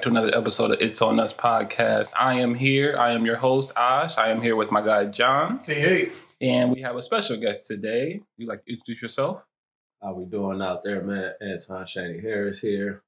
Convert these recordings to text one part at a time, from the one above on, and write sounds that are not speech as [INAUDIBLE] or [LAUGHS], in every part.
back to another episode of It's On Us podcast. I am here. I am your host, Ash. I am here with my guy, John. Hey, hey. And we have a special guest today. You like to introduce yourself? How we doing out there, man? Anton Shaney Harris here.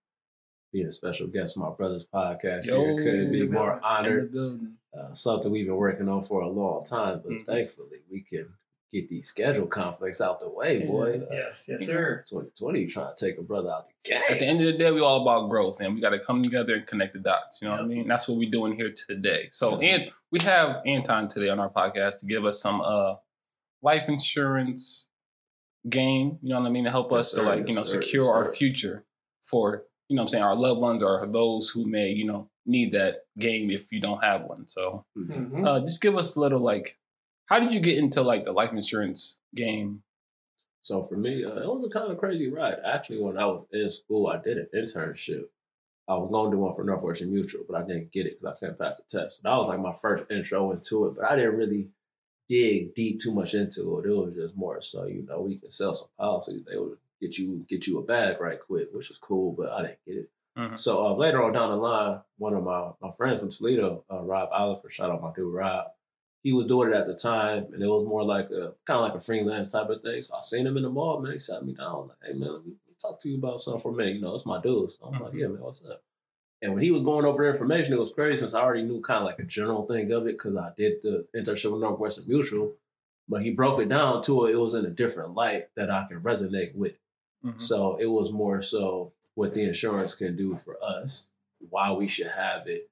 Being a special guest on my brother's podcast Yo, here. Couldn't be more honored. Uh, something we've been working on for a long time, but Mhm. thankfully we can get these schedule conflicts out the way, boy. Uh, Yes, yes, sir. 2020, you trying to take a brother out the game. At the end of the day, we all about growth, and we got to come together and connect the dots. You know what I mean? That's what we're doing here today. So, and we have Anton today on our podcast to give us some uh life insurance game. You know what I mean? To help Yes, us to sir. like you know sir. secure Yes, our future for you know what I'm saying our loved ones or those who may you know need that game if you don't have one. So, Mhm. uh, just give us a little like, how did you get into like the life insurance game? So for me, uh, it was a kind of crazy ride. Actually, when I was in school, I did an internship. I was going to do one for Northwestern Mutual, but I didn't get it because I couldn't pass the test. So that was like my first intro into it, but I didn't really dig deep too much into it. It was just more so, you know, we could sell some policies. They would get you get you a bag right quick, which is cool, but I didn't get it. Mhm. So uh, later on down the line, one of my, my friends from Toledo, uh, Rob Oliver, shout out my dude Rob, he was doing it at the time, and it was more like a kind of like a freelance type of thing. So I seen him in the mall, man. He sat me down, like, "Hey man, let me talk to you about something for me. You know, it's my dude." So I'm like, Mhm. "Yeah, man, what's up?" And when he was going over information, it was crazy since I already knew kind of like a general thing of it because I did the internship with Northwestern Mutual. But he broke it down to it. It was in a different light that I can resonate with. Mhm. So it was more so what the insurance can do for us, why we should have it,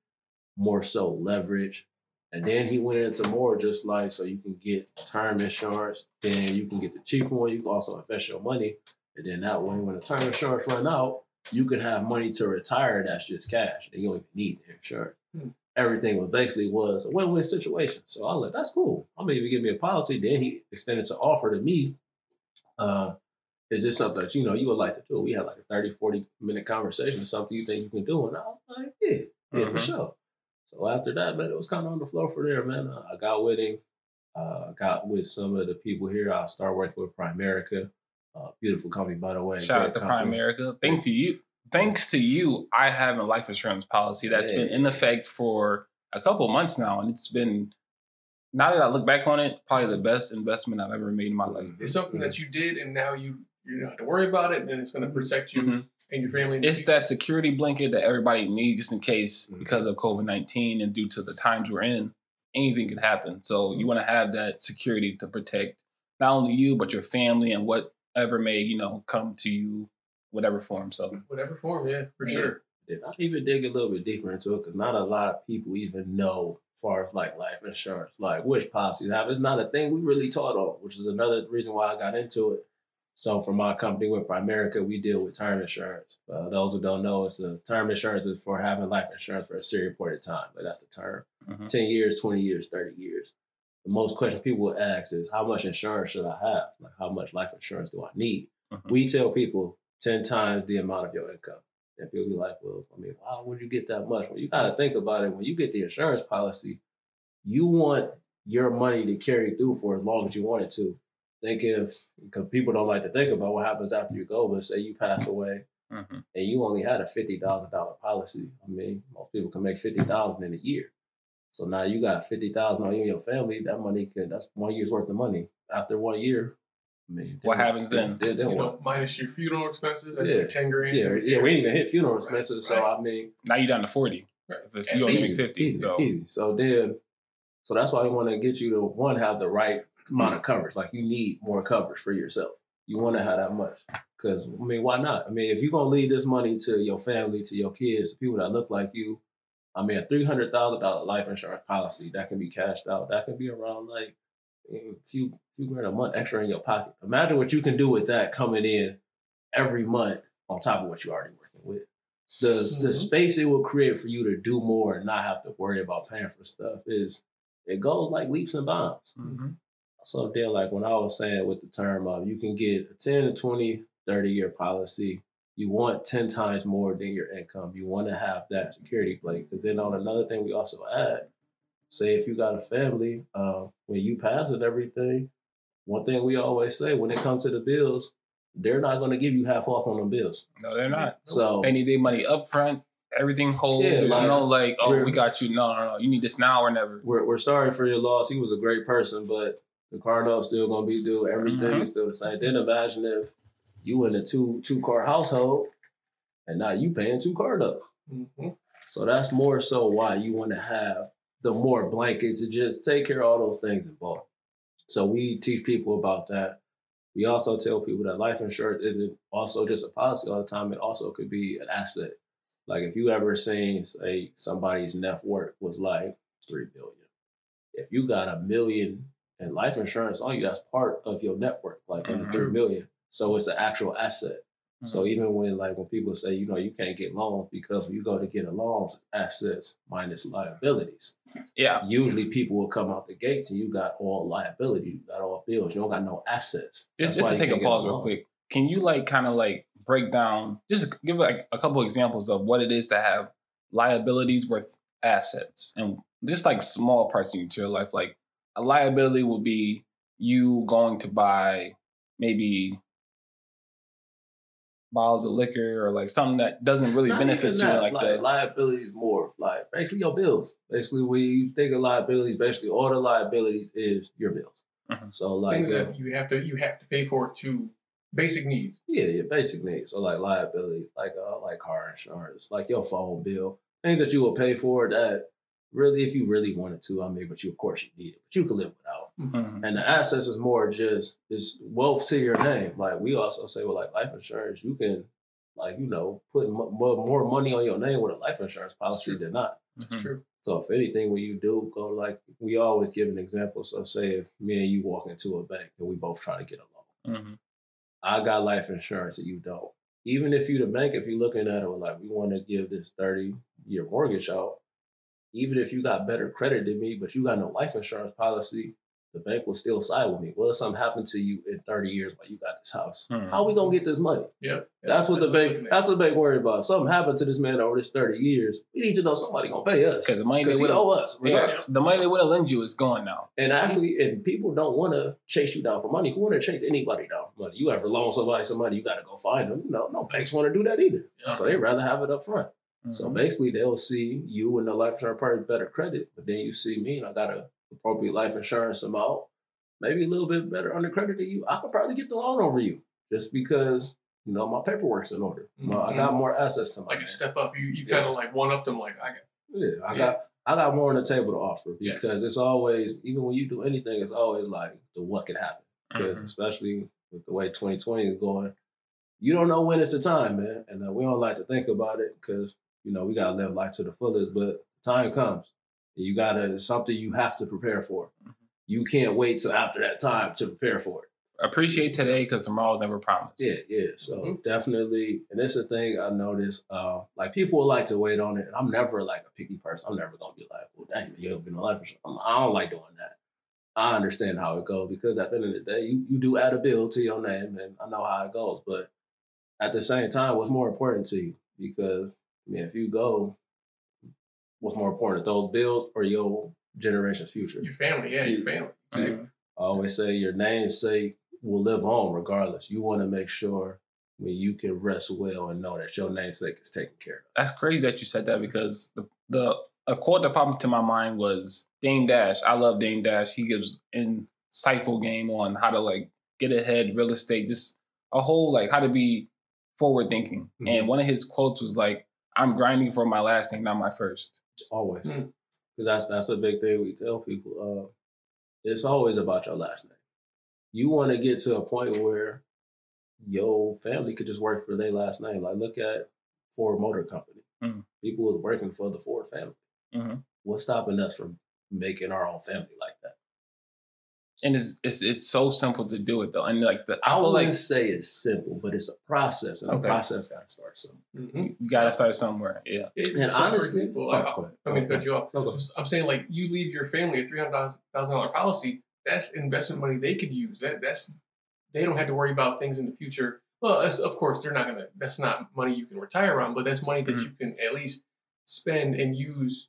more so leverage. And then he went into more just like so you can get term insurance, then you can get the cheap one, you can also invest your money. And then that way when the term insurance run out, you can have money to retire that's just cash. And you don't even need the insurance. Hmm. Everything was basically was a win-win situation. So I was like, that's cool. I'm gonna even give me a policy. Then he extended to offer to me. Uh, is this something that you know you would like to do? We had like a 30, 40 minute conversation, or something you think you can do. And I was like, yeah, yeah, for Mhm. sure. So after that, man, it was kind of on the floor for there, man. Uh, I got with him. Uh, got with some of the people here. I started working with Primerica. Uh, beautiful company, by the way. Shout out to company. Primerica. Thank to you. Thanks to you, I have a life insurance policy that's been in effect for a couple months now, and it's been. Now that I look back on it, probably the best investment I've ever made in my life. It's something that you did, and now you you don't have to worry about it, and it's going to protect you Mhm. And your family. It's that security blanket that everybody needs just in case Mhm. because of COVID nineteen and due to the times we're in, anything can happen. So you want to have that security to protect not only you but your family and whatever may you know come to you, whatever form. So whatever form, yeah, for Yeah. sure. Did I even dig a little bit deeper into it? Because not a lot of people even know, as far as like life insurance, like which policies have. It's not a thing we really taught on, which is another reason why I got into it. So for my company with Primerica, we deal with term insurance. Uh, those who don't know, it's the term insurance is for having life insurance for a serious period of time. But that's the term: mhm. ten years, twenty years, thirty years. The most question people will ask is, how much insurance should I have? Like, how much life insurance do I need? Mhm. We tell people ten times the amount of your income. And people be like, well, I mean, why would you get that much? Well, you got to think about it. When you get the insurance policy, you want your money to carry through for as long as you want it to. Think if, because people don't like to think about what happens after you go, but say you pass away Mhm. and you only had a $50,000 policy. I mean, most people can make 50000 in a year. So now you got 50000 on you and your family. That money could that's one year's worth of money. After one year, I mean, What happens then? Then, then You know, minus your funeral expenses, that's Yeah. like ten grand. Yeah, yeah, we didn't even hit funeral Right, expenses. So right. I mean, Now you're down to forty. Right. If you only make easy, fifty, easy, so easy. So then, so that's why we want to get you to one have the right amount of coverage. Like you need more coverage for yourself. You want to have that much because I mean, why not? I mean, if you're gonna leave this money to your family, to your kids, to people that look like you, I mean, a three hundred thousand dollar life insurance policy that can be cashed out. That can be around like a few few grand a month extra in your pocket. Imagine what you can do with that coming in every month on top of what you're already working with the the Mhm. space it will create for you to do more and not have to worry about paying for stuff is it goes like leaps and bounds. Mhm. So then like when I was saying with the term of you can get a 10 to 20, 30 year policy, you want 10 times more than your income. You want to have that security blanket. Because then on another thing we also add, say if you got a family, uh, when you pass and everything, one thing we always say when it comes to the bills, they're not going to give you half off on the bills. no, they're not. So They need their money up front everything whole. Yeah, There's like, no like, oh, we got you. No, no, no. You need this now or never. We're we're sorry for your loss. He was a great person, but the car note's still gonna be due. Everything Mhm. is still the same. Then imagine if you in a two two car household and now you paying two car notes. Mhm. So that's more so why you want to have the more blanket to just take care of all those things involved. So we teach people about that. We also tell people that life insurance isn't also just a policy all the time. It also could be an asset. Like if you ever seen say somebody's net worth was like three billion. If you got a million in life insurance on you, that's part of your net worth, like under Mhm. three million. So it's an actual asset. Mm-hmm. So even when like when people say, you know, you can't get loans because when you go to get a loan, it's assets minus liabilities. Yeah. Usually people will come out the gates and you got all liability, you got all bills, you don't got no assets. Just, That's just to take a pause real quick. Can you like kind of like break down, just give like a couple examples of what it is to have liabilities worth assets and just like small parts into your life. Like a liability would be you going to buy maybe bottles of liquor or like something that doesn't really Not benefit you that, like that. liabilities more like basically your bills. Basically, when you think of liabilities, basically all the liabilities is your bills. Mhm. So like Things uh, that you have to you have to pay for to basic needs. Yeah, your basic needs. So like liabilities, like uh, like car insurance, like your phone bill, things that you will pay for that really, if you really wanted to, I mean, but you of course you need it, but you can live without. Mhm. And the assets is more just is wealth to your name. Like we also say with like life insurance, you can like you know put mo- more, more money on your name with a life insurance policy than not. It's Mhm. true. So if anything, when you do go like we always give an example. So say if me and you walk into a bank and we both try to get a loan. Mhm. I got life insurance and you don't. Even if you the bank, if you're looking at it like we want to give this 30 year mortgage out, even if you got better credit than me, but you got no life insurance policy, the bank will still side with me. What if something happened to you in 30 years while you got this house? Mhm. How we gonna get this money? Yeah. That's what the bank that's what the bank worried about. If something happened to this man over this 30 years, we need to know somebody gonna pay us. Because the money they Because he would owe us. yeah, the money they would have lent you is gone now. And actually, and people don't want to chase you down for money. Who want to chase anybody down for money? You ever loan somebody some money, you got to go find them. No, no banks want to do that either. Yeah. So they rather have it up front. So Mhm. basically, they'll see you and the life insurance party better credit, but then you see me and I got a appropriate life insurance amount, maybe a little bit better under credit than you. I could probably get the loan over you just because you know my paperwork's in order. Know, I got more assets to my like name. a step up. You you Yeah. kind of like one up them. Like I got Yeah, I Yeah. got I got more on the table to offer Yes. because it's always even when you do anything, it's always like the what could happen. Because Mhm. especially with the way 2020 is going, you don't know when it's the time, man. And uh, we don't like to think about it because you know we gotta live life to the fullest. But time comes, you gotta it's something you have to prepare for. Mhm. You can't wait till after that time to prepare for it. Appreciate today because tomorrow's never promised. Yeah, yeah. So Mhm. definitely, and it's a thing I noticed. Uh, like people will like to wait on it, and I'm never like a picky person. I'm never gonna be like, "Well, dang, you have been a life insurance." I'm- I don't like doing that. I understand how it goes because at the end of the day, you, you do add a bill to your name, and I know how it goes. But at the same time, what's more important to you? Because I mean, if you go, what's more important, those bills or your generation's future? your family. Yeah, your family. Exactly. Mhm. I always say your namesake will live on regardless. You want to make sure when you can rest well and know that your namesake is taken care of. That's crazy that you said that because the the a quote that popped into my mind was Dame Dash. I love Dame Dash. He gives insightful game on how to like get ahead, real estate, just a whole like how to be forward thinking. Mhm. And one of his quotes was like, "I'm grinding for my last name, not my first. Always. Hmm. Because that's that's a big thing we tell people. Uh, it's always about your last name. You want to get to a point where your family could just work for their last name. Like look at Ford Motor Company. Mhm. People was working for the Ford family. Mhm. What's stopping us from making our own family like that? And it's, it's it's so simple to do it though. And like the I I wouldn't like say it's simple, but it's a process, and Okay. the process got to start somewhere. Mhm. you gotta start somewhere. Yeah. It- And so for honestly, example, oh, like, go ahead. I mean, cut you off. No. I'm saying like you leave your family a three hundred thousand dollar policy. That's investment money they could use. That that's they don't have to worry about things in the future. Well, it's- of course they're not gonna. That's not money you can retire on, but that's money that Mhm. you can at least spend and use.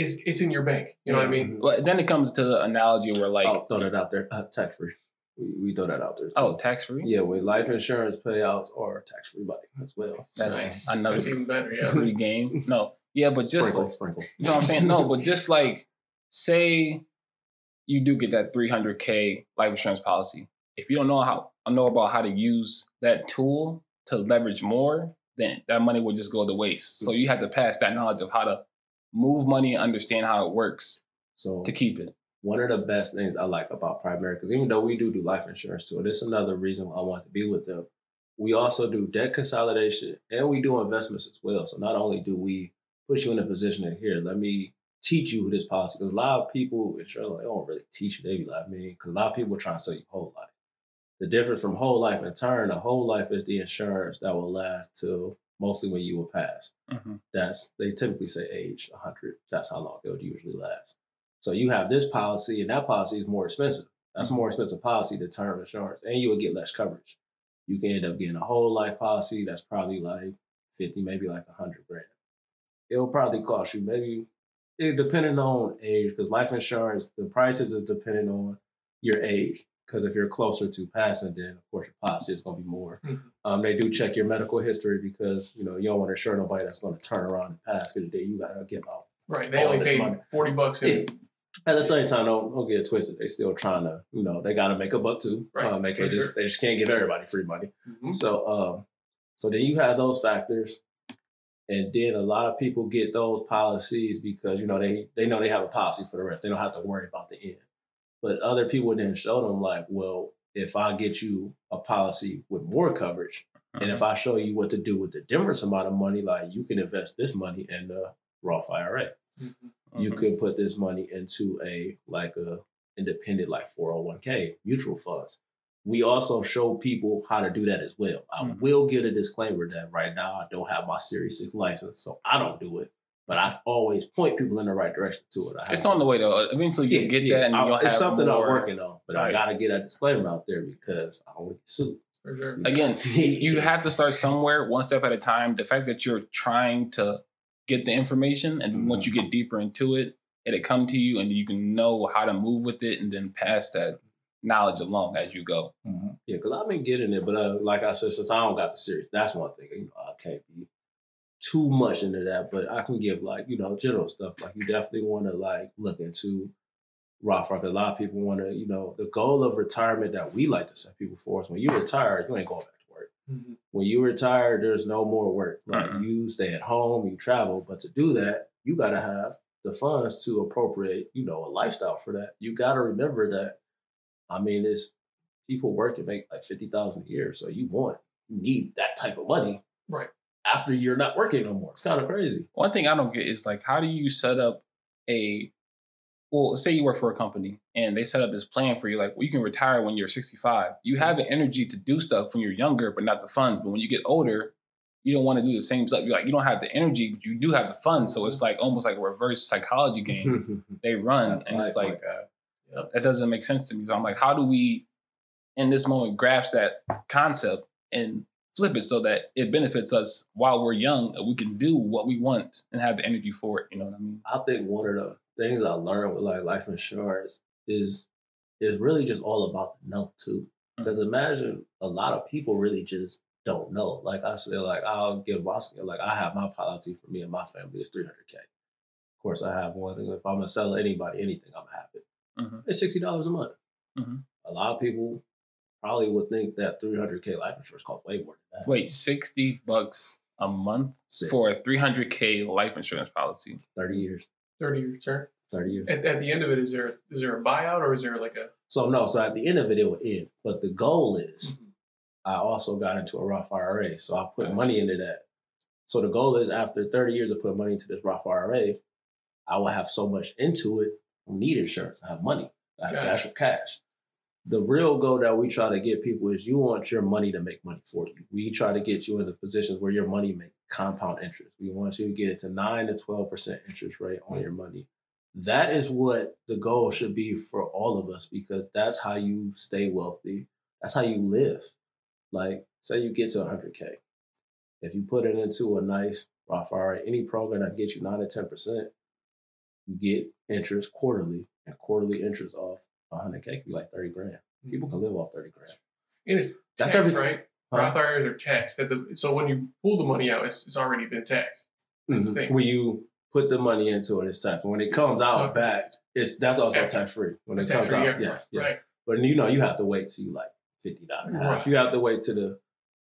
It's it's in your bank. You know what I mean? But then it comes to the analogy where like I'll throw that out there. Uh, tax free. We, we throw that out there. Too. Oh, tax free. yeah, with life insurance payouts are tax free money as well. That's So, another That's even better. Yeah. free game. No, yeah, but just sprinkle, sprinkle. you know what I'm saying. No, but [LAUGHS] just like say you do get that 300k life insurance policy. If you don't know how know about how to use that tool to leverage more, then that money will just go to waste. So you have to pass that knowledge of how to move money and understand how it works So to keep it. one of the best things I like about Primary, because even though we do do life insurance too, this is another reason why I want to be with them. We also do debt consolidation and we do investments as well. So not only do we put you in a position of here, let me teach you this policy. Because a lot of people, insurance, they don't really teach you. They be like, I mean, because a lot of people are trying to sell you whole life. The difference from whole life and term, a whole life is the insurance that will last till mostly when you will pass. hmm That's they typically say age 100. That's how long it would usually last. So you have this policy, and that policy is more expensive. That's a more expensive policy than term insurance, and you would get less coverage. You can end up getting a whole life policy that's probably like 50, maybe like 100 grand. It'll probably cost you maybe, it, depending on age, because life insurance, the prices is depending on your age. Because if you're closer to passing, then of course your policy is going to be more. Mhm. Um, they do check your medical history because you know you don't want to insure nobody that's going to turn around and pass. Because the day you got to give out Right. They only paid money. forty bucks. In, at the same time, don't, don't get it twisted. They still trying to, you know, they got to make a buck too. Right, Um, they just sure. they just can't give everybody free money. Mhm. So, um, so then you have those factors, and then a lot of people get those policies because you know they they know they have a policy for the rest. They don't have to worry about the end. But other people didn't show them like, well, if I get you a policy with more coverage, and if I show you what to do with the difference amount of money, like you can invest this money in the Roth IRA Mhm. you Mhm. could put this money into a like a independent like 401k mutual funds we also show people how to do that as well i Mhm. will get a disclaimer that right now i don't have my series 6 license so i don't do it but i always point people in the right direction to it I It's on the way though. Eventually you Yeah, get yeah. that and I- you'll have it's something more. i'm working on but i gotta get a disclaimer out there because i want to get sued sure. [LAUGHS] Again, you have to start somewhere, one step at a time. The fact that you're trying to get the information, and once you get deeper into it, it'll come to you, and you can know how to move with it, and then pass that knowledge along as you go. Yeah, because I've been getting it, but uh, like I said, since I don't got the series, that's one thing. You know, I can't be too much into that, but I can give like you know general stuff. Like you definitely want to like look into Roth. 'cause A lot of people want to, you know, the goal of retirement that we like to set people for is when you retire, you ain't going back to work. Mhm. When you retire, there's no more work. Like Mhm. you stay at home, you travel, but to do that, you got to have the funds to appropriate, you know, a lifestyle for that. You got to remember that. I mean, it's people work and make like fifty thousand a year, so you want you need that type of money Right. After you're not working no more. It's kind of crazy. One thing I don't get is like, how do you set up a well, say you work for a company and they set up this plan for you, like, well, you can retire when you're 65. You have mm-hmm. the energy to do stuff when you're younger, but not the funds. But when you get older, you don't want to do the same stuff. You're like, you don't have the energy, but you do have the funds. So it's mm-hmm. like almost like a reverse psychology [LAUGHS] game they run. And it's like, that doesn't make sense to me. So I'm like, how do we, in this moment, grasp that concept and flip it so that it benefits us while we're young we can do what we want and have the energy for it? You know what I mean? I think one of the things I learned with like life insurance is is really just all about the know too. Because imagine a lot of people really just don't know. Like I said, like I'll give my like I have my policy for me and my family is three hundred k. Of course, I have one. If I'm gonna sell anybody anything, I'm happy. Mhm. It's sixty dollars a month. Mhm. A lot of people probably would think that three hundred k life insurance costs way more than that. Wait, 60 bucks a month Sick. for a 300K life insurance policy. thirty years. Thirty years, sir. Thirty years. At, at the end of it, is there is there a buyout or is there like a? So no, so at the end of it, it will end. But the goal is Mm-hmm. I also got into a Roth IRA. So I put Gotcha. money into that. So the goal is after 30 years of putting money into this Roth IRA, I will have so much into it, I need insurance. I have money. I have Gotcha. actual cash. The real goal that we try to get people is you want your money to make money for you. We try to get you in the positions where your money make compound interest. We want you to get it to nine to twelve percent interest rate on your money. That is what the goal should be for all of us because that's how you stay wealthy. That's how you live. Like, say you get to 100K. If you put it into a nice Roth IRA, any program that gets you 9 to 10%, you get interest quarterly, and quarterly interest off 100K could be like 30 grand. People can live off thirty grand. And it's That's taxed, every- right? Huh? Roth IRAs are taxed. The, so when you pull the money out, it's, it's already been taxed. Mhm. When you put the money into it, it's tax. When it comes out back, it's that's also Tax- tax free. When it comes out, yeah, yes, yeah. right. But you know, you have to wait till you like fifty dollars. Right. You have to wait to the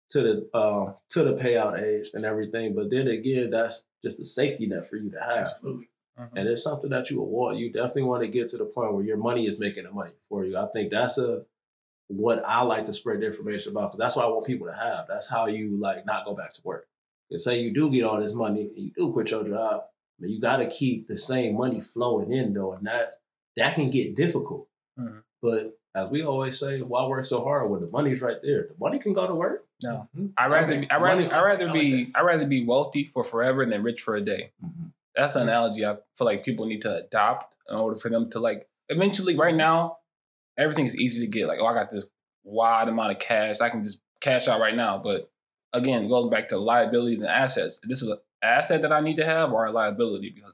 to the um to the payout age and everything. But then again, that's just a safety net for you to have. Absolutely. And it's something that you will want. You definitely want to get to the point where your money is making the money for you. I think that's a what I like to spread the information about because that's what I want people to have. That's how you like not go back to work. Because say you do get all this money you do quit your job, but you got to keep the same money flowing in though, and that's that can get difficult. Mhm. But as we always say, why work so hard when the money's right there? The money can go to work. No. Mhm. I rather be, I rather I rather I be like I rather be wealthy for forever than rich for a day. That's an analogy I feel like people need to adopt in order for them to like eventually right now, everything is easy to get. Like, oh, I got this wide amount of cash. I can just cash out right now. But again, it goes back to liabilities and assets. This is an asset that I need to have or a liability because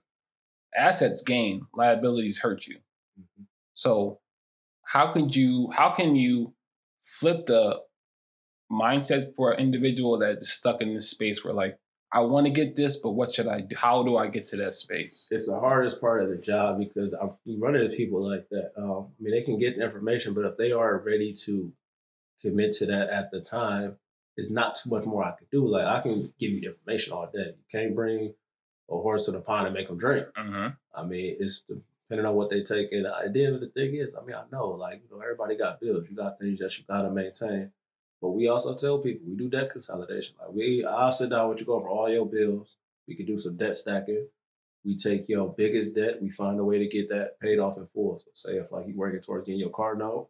assets gain, liabilities hurt you. Mhm. So how could you how can you flip the mindset for an individual that's stuck in this space where like I want to get this, but what should I do? How do I get to that space? it's the hardest part of the job because I you run into people like that. Um, I mean, they can get information, but if they aren't ready to commit to that at the time, it's not too much more I could do. Like I can give you the information all day. You can't bring a horse to the pond and make them drink. Mm-hmm. I mean, it's depending on what they take. And the end of the thing is, I mean, I know, like, you know, everybody got bills. You got things that you got to maintain. But we also tell people we do debt consolidation. Like, we, I'll sit down with you, go over all your bills. We can do some debt stacking. We take your biggest debt. We find a way to get that paid off in full. So, say if like you're working towards getting your car note,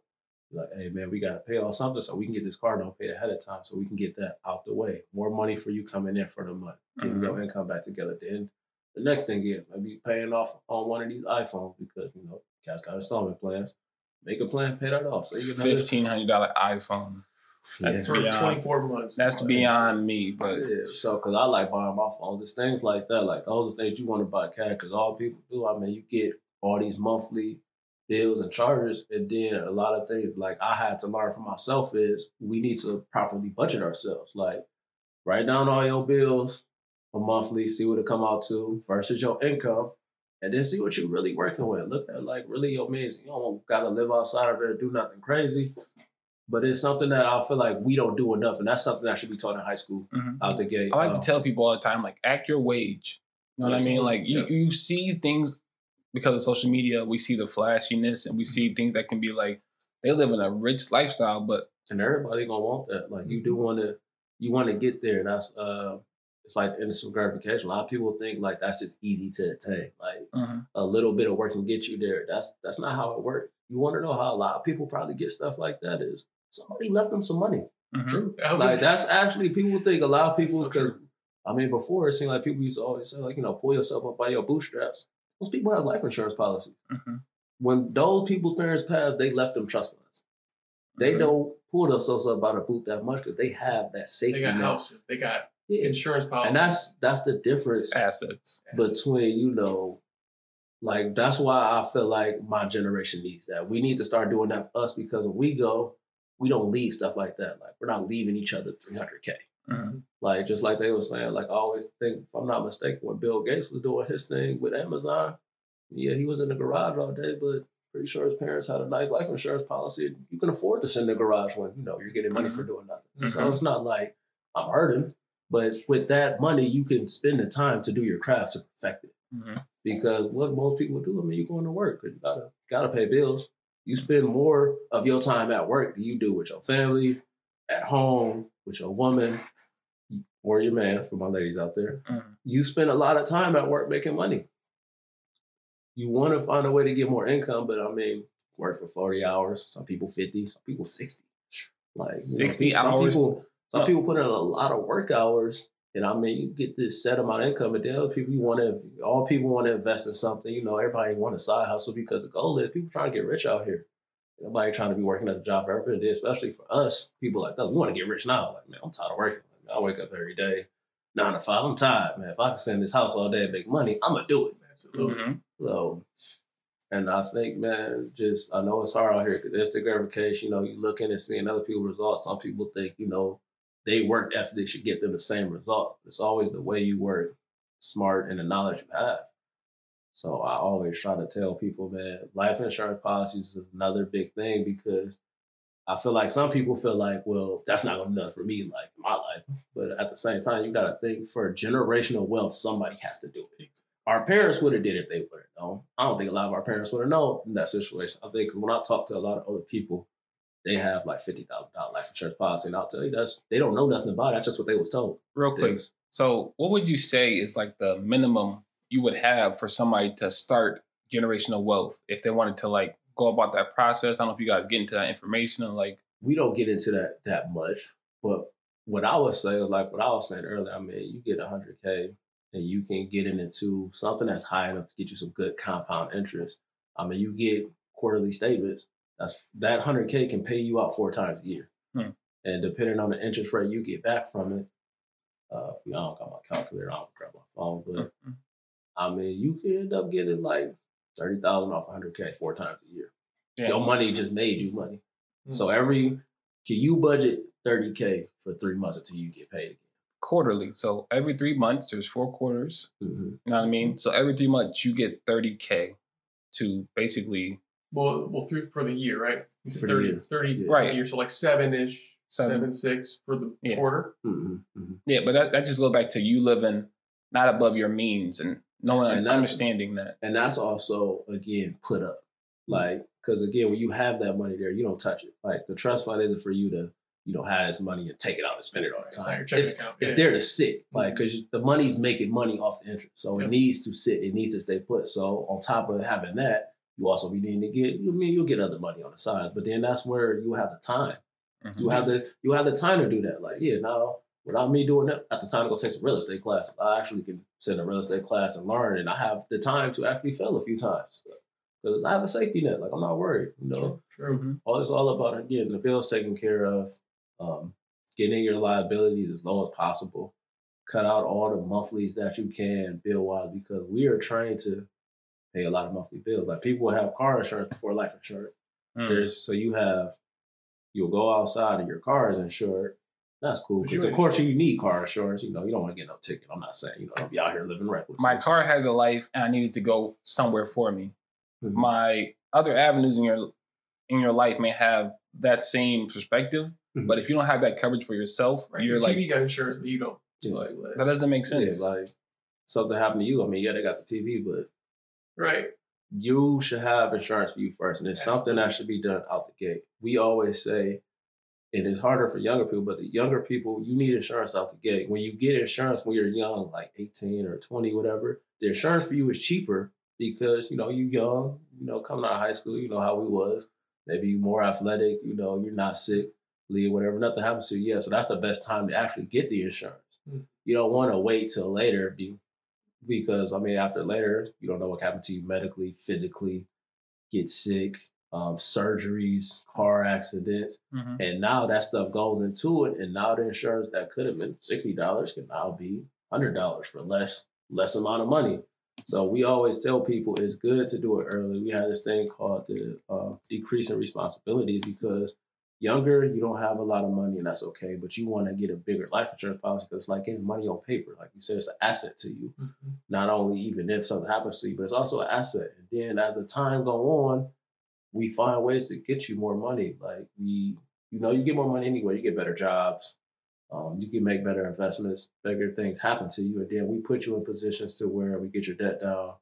like, hey man, we got to pay off something so we can get this car note paid ahead of time, so we can get that out the way. More money for you coming in for the month, getting mm-hmm. your income back together. Then the next thing is maybe paying off on one of these iPhones because you know cats got installment plans. Make a plan, pay that off. So you Fifteen hundred dollar iPhone. That's For beyond- 24 months. That's beyond me, but yeah, so because I like buying my phones, it's things like that. Like those are things you want to buy cash because all people do. I mean, you get all these monthly bills and charges, and then a lot of things like I had to learn for myself is we need to properly budget ourselves. Like write down all your bills a monthly, see what it come out to versus your income. And then see what you're really working with. Look at like really your means. You don't gotta live outside of there, do nothing crazy. But it's something that I feel like we don't do enough, and that's something that should be taught in high school Mhm. out the gate. I like Um, to tell people all the time, like, act your wage. You know what I mean? Like, you, Absolutely, you see things because of social media. We see the flashiness, and we see things that can be like they live in a rich lifestyle, but and everybody gonna want that. Like you do want to, you want to get there. That's uh, it's like instant gratification. A lot of people think like that's just easy to attain. Like Mhm. a little bit of work can get you there. That's that's not how it works. You want to know how a lot of people probably get stuff like that is somebody left them some money. Mhm. True. That Like that's actually people think a lot of people because true. I mean before it seemed like people used to always say like you know pull yourself up by your bootstraps. Most people have life insurance policies. Mhm. When those people's parents passed, they left them trust funds. They Mhm. don't pull themselves up by the boot that much because they have that safety They got net. houses. They got Yeah. insurance policies. And that's that's the difference assets. between you know, like that's why I feel like my generation needs that. We need to start doing that for us because when we go, we don't leave stuff like that. Like we're not leaving each other three hundred k. Mhm. Like just like they were saying, like I always think, if I'm not mistaken, when Bill Gates was doing his thing with Amazon, yeah, he was in the garage all day, but pretty sure his parents had a nice life insurance policy. You can afford to send the garage when you know you're getting money for doing nothing. So Mhm. it's not like I'm hurting, but with that money, you can spend the time to do your craft to perfect it. Mhm. Because what most people do, I mean, you're going to work you gotta gotta pay bills. You spend more of your time at work than you do with your family, at home, with your woman, or your man, for my ladies out there. Mhm. You spend a lot of time at work making money. You want to find a way to get more income, but I mean, work for 40 hours, some people 50, some people 60. Like you know, 60 some hours? People, some people put in a lot of work hours, and I mean, you get this set amount of income, and then other people you want to, all people want to invest in something. You know, everybody want a side hustle because the goal is people trying to get rich out here. Nobody trying to be working at a job forever. And especially for us, people like us, we want to get rich now. Like, man, I'm tired of working. Like, I wake up every day, nine to five. I'm tired, man. If I can sit in this house all day and make money, I'm gonna do it. Absolutely. Mhm. So And I think, man, just I know it's hard out here because instant gratification. You know, you looking and seeing other people's results. Some people think, you know, they work ethic should get them the same result. It's always the way you work, smart, and the knowledge you have. So I always try to tell people, man, life insurance policies is another big thing because I feel like some people feel like, well, that's not gonna be enough for me, like my life. But at the same time, you gotta think for generational wealth, somebody has to do it. Our parents would have did it if they would have known. I don't think a lot of our parents would have known in that situation. I think when I talk to a lot of other people, they have like fifty thousand dollar life insurance policy, and I'll tell you that's they don't know nothing about it. That's just what they was told. Real quick. So, what would you say is like the minimum you would have for somebody to start generational wealth if they wanted to like go about that process? I don't know if you guys get into that information and like we don't get into that that much. But what I would say, like what I was saying earlier, I mean, you get hundred k and you can get it into something that's high enough to get you some good compound interest. I mean, you get quarterly statements. That's that hundred k can pay you out four times a year, Hmm. and depending on the interest rate you get back from it, uh, I don't got my calculator, I don't grab my phone, but Mhm. I mean, you can end up getting like thirty thousand off hundred k four times a year. yeah. Your money just made you money. Mm. So every can you budget thirty k for three months until you get paid quarterly. So every three months, there's four quarters. again? You know what I mean? So every three months, you get 30K to basically Well, well, through for the year, right? You said For the 30, year. 30 Yeah. for Right. the year, so like seven ish, Seven. seven, six for the Yeah. quarter. Mm-hmm. Mm-hmm. Yeah, but that, that just goes back to you living not above your means and knowing And and that's- understanding that. And that's also again put up, like because again when you have that money there, you don't touch it. Like the trust fund isn't for you to you know have this money and take it out and spend it all the It's not time. your checking It's, account. it's yeah. there to sit, like because the money's making money off the interest, so it needs to sit. It needs to stay put. So on top of having that, you also be needing to get. I mean, you'll get other money on the side, but then that's where you have the time. Mhm. You have the you have the time to do that. Like, yeah, now without me doing that, at the time to go take some real estate class, I actually can sit in a real estate class and learn, and I have the time to actually fail a few times because I have a safety net. Like, I'm not worried. You know, True. Mhm. all it's all about getting the bills taken care of, um, getting your liabilities as low as possible, cut out all the monthlies that you can bill wise because we are trained to pay a lot of monthly bills. Like people have car insurance before life insurance. Mm. There's so you have you'll go outside and your car is insured. That's cool. Because of course you need car insurance. You know, you don't want to get no ticket. I'm not saying, you know, don't be out here living reckless. My car has a life and I needed to go somewhere for me. Mhm. My other avenues in your in your life may have that same perspective, Mhm. but if you don't have that coverage for yourself, Right. you're Your like TV got insurance, but you don't. Yeah. Like, that doesn't make Yeah, sense. like something happened to you. I mean, yeah, they got the TV, but right. you should have insurance for you first. And it's something that should be done out the gate. We always say and it is harder for younger people, but the younger people, you need insurance out the gate. When you get insurance when you're young, like 18 or 20, whatever, the insurance for you is cheaper because, you know, you're young, you know, coming out of high school, you know how we was. Maybe you're more athletic, you know, you're not sick, leave, whatever, nothing happens to you. Yeah, so that's the best time to actually get the insurance. Mm. You don't want to wait till later because I mean, after later, you don't know what happened to you medically, physically, get sick, um, surgeries, car accidents, Mhm. and now that stuff goes into it. And now the insurance that could have been sixty dollars can now be hundred dollars for less less amount of money. So we always tell people it's good to do it early. We have this thing called the uh, decreasing responsibilities because younger you don't have a lot of money and that's okay, but you want to get a bigger life insurance policy because it's like getting money on paper. Like you said, it's an asset to you Mhm. not only even if something happens to you, but it's also an asset. And then as the time go on, we find ways to get you more money. Like we, you know, you get more money anyway. You get better jobs. Um, you can make better investments. Bigger things happen to you, and then we put you in positions to where we get your debt down,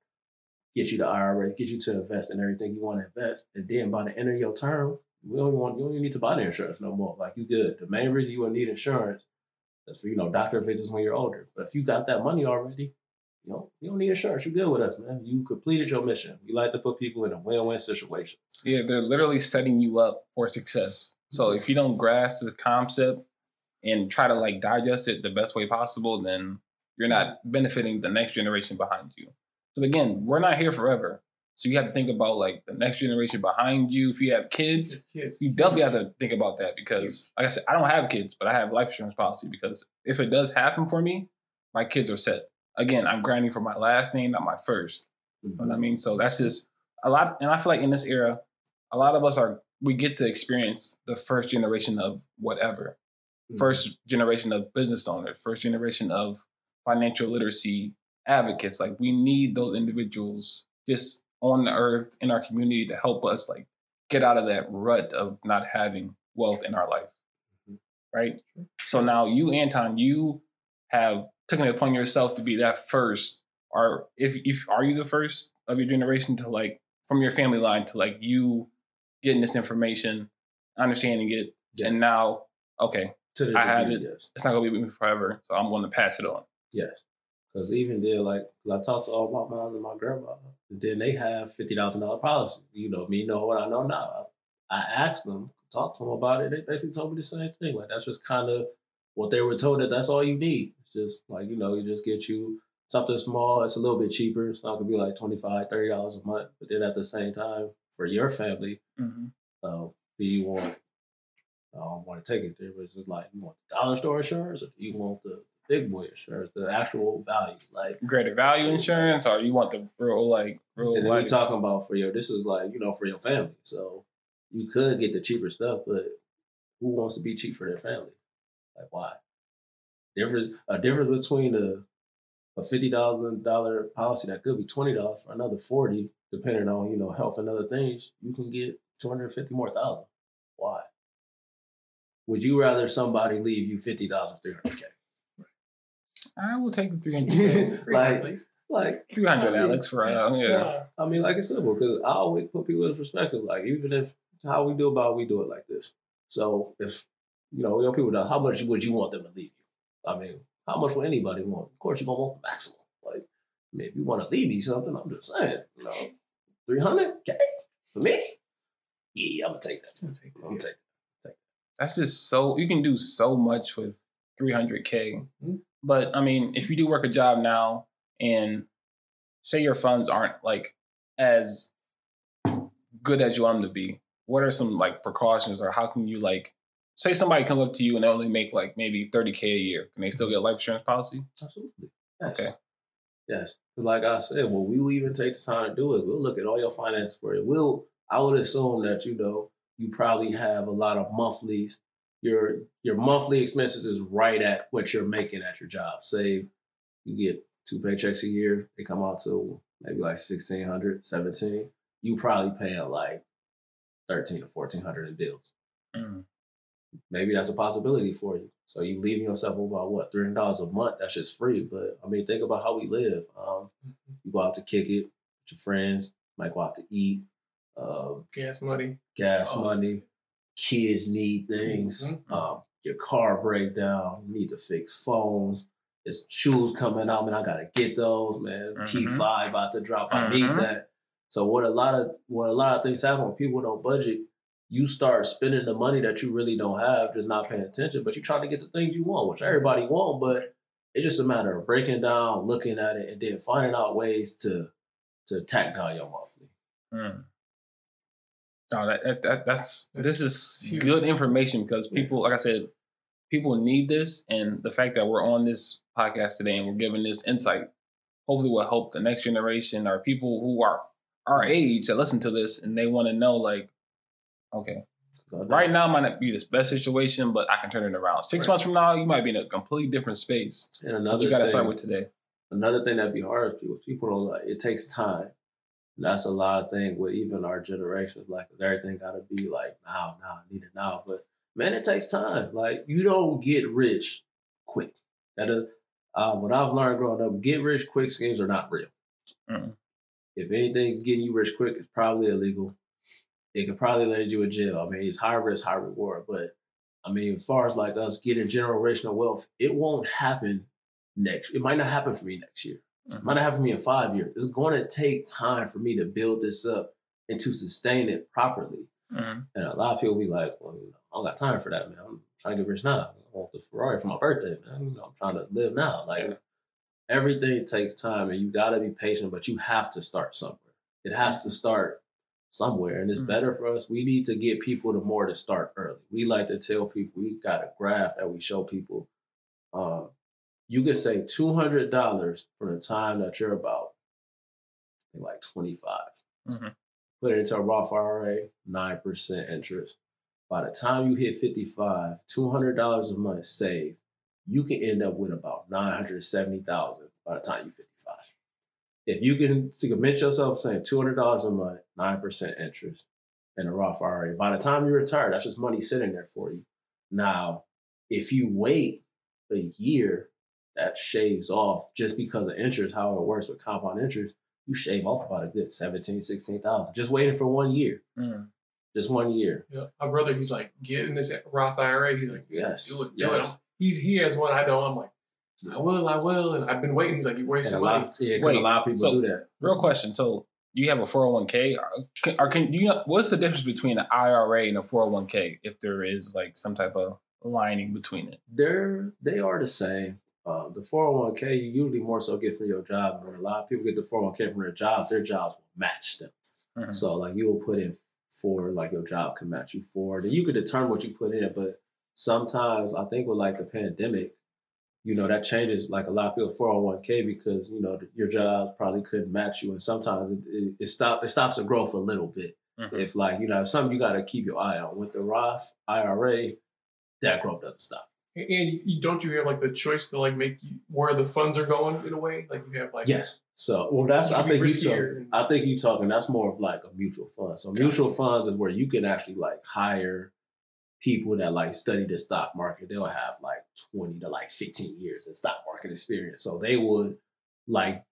get you the IRA, get you to invest in everything you want to invest, and then by the end of your term, we don't want you don't even need to buy the insurance no more. Like you good. The main reason you would need insurance is for you know doctor visits when you're older. But if you got that money already, you know, you don't need insurance. You're good with us, man. You completed your mission. We like to put people in a win-win situation. Yeah, they're literally setting you up for success. So if you don't grasp the concept and try to like digest it the best way possible, then you're not benefiting the next generation behind you. So again, we're not here forever. So you have to think about like the next generation behind you. If you have kids, Kids. you definitely have to think about that because, like I said, I don't have kids, but I have life insurance policy because if it does happen for me, my kids are set. Again, I'm grinding for my last name, not my first. You know what I mean? So that's just a lot, and I feel like in this era, a lot of us are we get to experience the first generation of whatever, Mm-hmm. first generation of business owners, first generation of financial literacy advocates. Like we need those individuals just on the earth in our community to help us like get out of that rut of not having wealth in our life. Mhm. Right. So now you, Anton, you have taken it upon yourself to be that first. Or if if are you the first of your generation to like from your family line to like you getting this information, understanding it, and now okay, I degree, it. Yes. it's not gonna be with me forever, so I'm going to pass it on. Yes. Because even then, like, 'cause I talked to all my moms and my grandma, and then they have fifty thousand dollar policy. You know, me know what I know now. I asked them, talked to them about it. They basically told me the same thing. Like that's just kind of what they were told that that's all you need. It's just like you know, you just get you something small. It's a little bit cheaper. So it could be like 25 30 dollars a month. But then at the same time, for your family, Mm-hmm. uh, do you want? I don't want to take it there, but it's just like you want the dollar store insurance, or do you want the big boy insurance, the actual value? Like, Greater value insurance, or you want the real like real and then we life? talking about for your. This is like you know for your family, so you could get the cheaper stuff, but who wants to be cheap for their family? Like, why? Difference a difference between a a fifty thousand dollar policy that could be twenty dollars for another forty, depending on you know health and other things. You can get two hundred fifty more thousand. Why? Would you rather somebody leave you fifty thousand, three hundred k? I will take the three hundred. [LAUGHS] like, please. like Three hundred, I mean, Alex, for uh, yeah. I mean, like it's simple because I always put people in perspective. Like even if how we do about, it, we do it like this. So if you know, your people know how much would you want them to leave you? I mean, how much would anybody want? Of course, you're gonna want the maximum. Like, I mean, if you want to leave me something, I'm just saying, you know, three hundred k for me. Yeah, I'm gonna take that. I'm gonna take that, I'm gonna yeah. take. That's just so you can do so much with three hundred k. Mhm. But I mean, if you do work a job now and say your funds aren't like as good as you want them to be, what are some like precautions or how can you like say somebody comes up to you and they only make like maybe thirty k a year, can they still get a life insurance policy? Absolutely. Yes. Okay. Yes. Like I said, when we will even take the time to do it, we'll look at all your finances for it. We'll I would assume that, you know, you probably have a lot of monthlies. Your your monthly expenses is right at what you're making at your job. Say you get two paychecks a year, they come out to maybe like 1600 17 You probably paying like 13 or 1400 in bills Mm. maybe that's a possibility for you. So you leaving yourself about what three hundred dollars a month? That's just free. But I mean, think about how we live. Um, you go out to kick it with your friends. Might go out to eat. Um, Gas money. gas Oh. money. Kids need things. Mhm. Um, your car break down. You need to fix phones. It's shoes coming out, man. I gotta get those, man. Key Mhm. five about to drop. I need Mhm. that. So what a lot of what a lot of things happen when people don't budget, you start spending the money that you really don't have, just not paying attention. But you're trying to get the things you want, which everybody want. But it's just a matter of breaking down, looking at it, and then finding out ways to to tack down your monthly. Mm. No, that, that, that that's this is good information because people, like I said, people need this, and the fact that we're on this podcast today and we're giving this insight, hopefully, will help the next generation or people who are our age that listen to this and they want to know, like, okay, right now might not be this best situation, but I can turn it around. Six Right. months from now, you might be in a completely different space. and another you got to start with today. another thing that'd be hard is people people don't like it takes time. And that's a lot of things with even our generations. Like everything gotta be like now, now, need it now. But man, it takes time. Like you don't get rich quick. That is uh, what I've learned growing up, get rich quick schemes are not real. Mm. If anything's getting you rich quick, it's probably illegal. It could probably land you in jail. I mean, it's high risk, high reward. But I mean, as far as like us getting generational wealth, it won't happen next. It might not happen for me next year. It might not happen for me in five years. It's going to take time for me to build this up and to sustain it properly. Mhm. And a lot of people be like, "Well, you know, I don't got time for that, man. I'm trying to get rich now. I want the Ferrari for my birthday, man. You know, I'm trying to live now. Like everything takes time, and you got to be patient. But you have to start somewhere. It has to start somewhere, and it's Mhm. better for us. We need to get people to more to start early. We like to tell people we got a graph that we show people. Um, you could say two hundred dollars from the time that you're about like twenty Mhm. put it into a Roth IRA, nine percent interest. By the time you hit 55, $200 a month saved, you can end up with about 970,000 by the time you're 55. If you can to commit yourself saying $200 a month, 9% interest in a Roth IRA, by the time you retire, that's just money sitting there for you. Now, if you wait a year, that shaves off just because of interest, how it works with compound interest, you shave off about a good 17, 16,000 just waiting for one year. Mm. Just one year. Yeah. My brother, he's like, get in this Roth IRA. He's like, Yes. do it, do Yes. it. He's he has one. I know. I'm like, I will, I will, and I've been waiting. He's like, you And wasting money. lot, yeah, because a lot of people so- do that. Real question. So you have a 401k or can, or can you know what's the difference between an IRA and a 401k if there is like some type of lining between it? They're they are the same. Uh, the 401k you usually more so get from your job. When a lot of people get the 401k from their jobs, their jobs will match them. Mhm. So like you will put in four, like your job can match you four. Then you can determine what you put in, but sometimes I think with like the pandemic, you know, that changes like a lot of people 401k because, you know, your job probably couldn't match you. And sometimes it, it, it stop it stops the growth a little bit. Mhm. If like, you know, something you gotta keep your eye on. With the Roth IRA, that growth doesn't stop. And you, don't you have like the choice to like make you, where the funds are going in a way? Like you have like Yes. So well that's I think you talking I think you talking that's more of like a mutual fund. So mutual funds is where you can actually like hire people that like study the stock market. They'll have like 20 to like 15 years in stock market experience. So they would like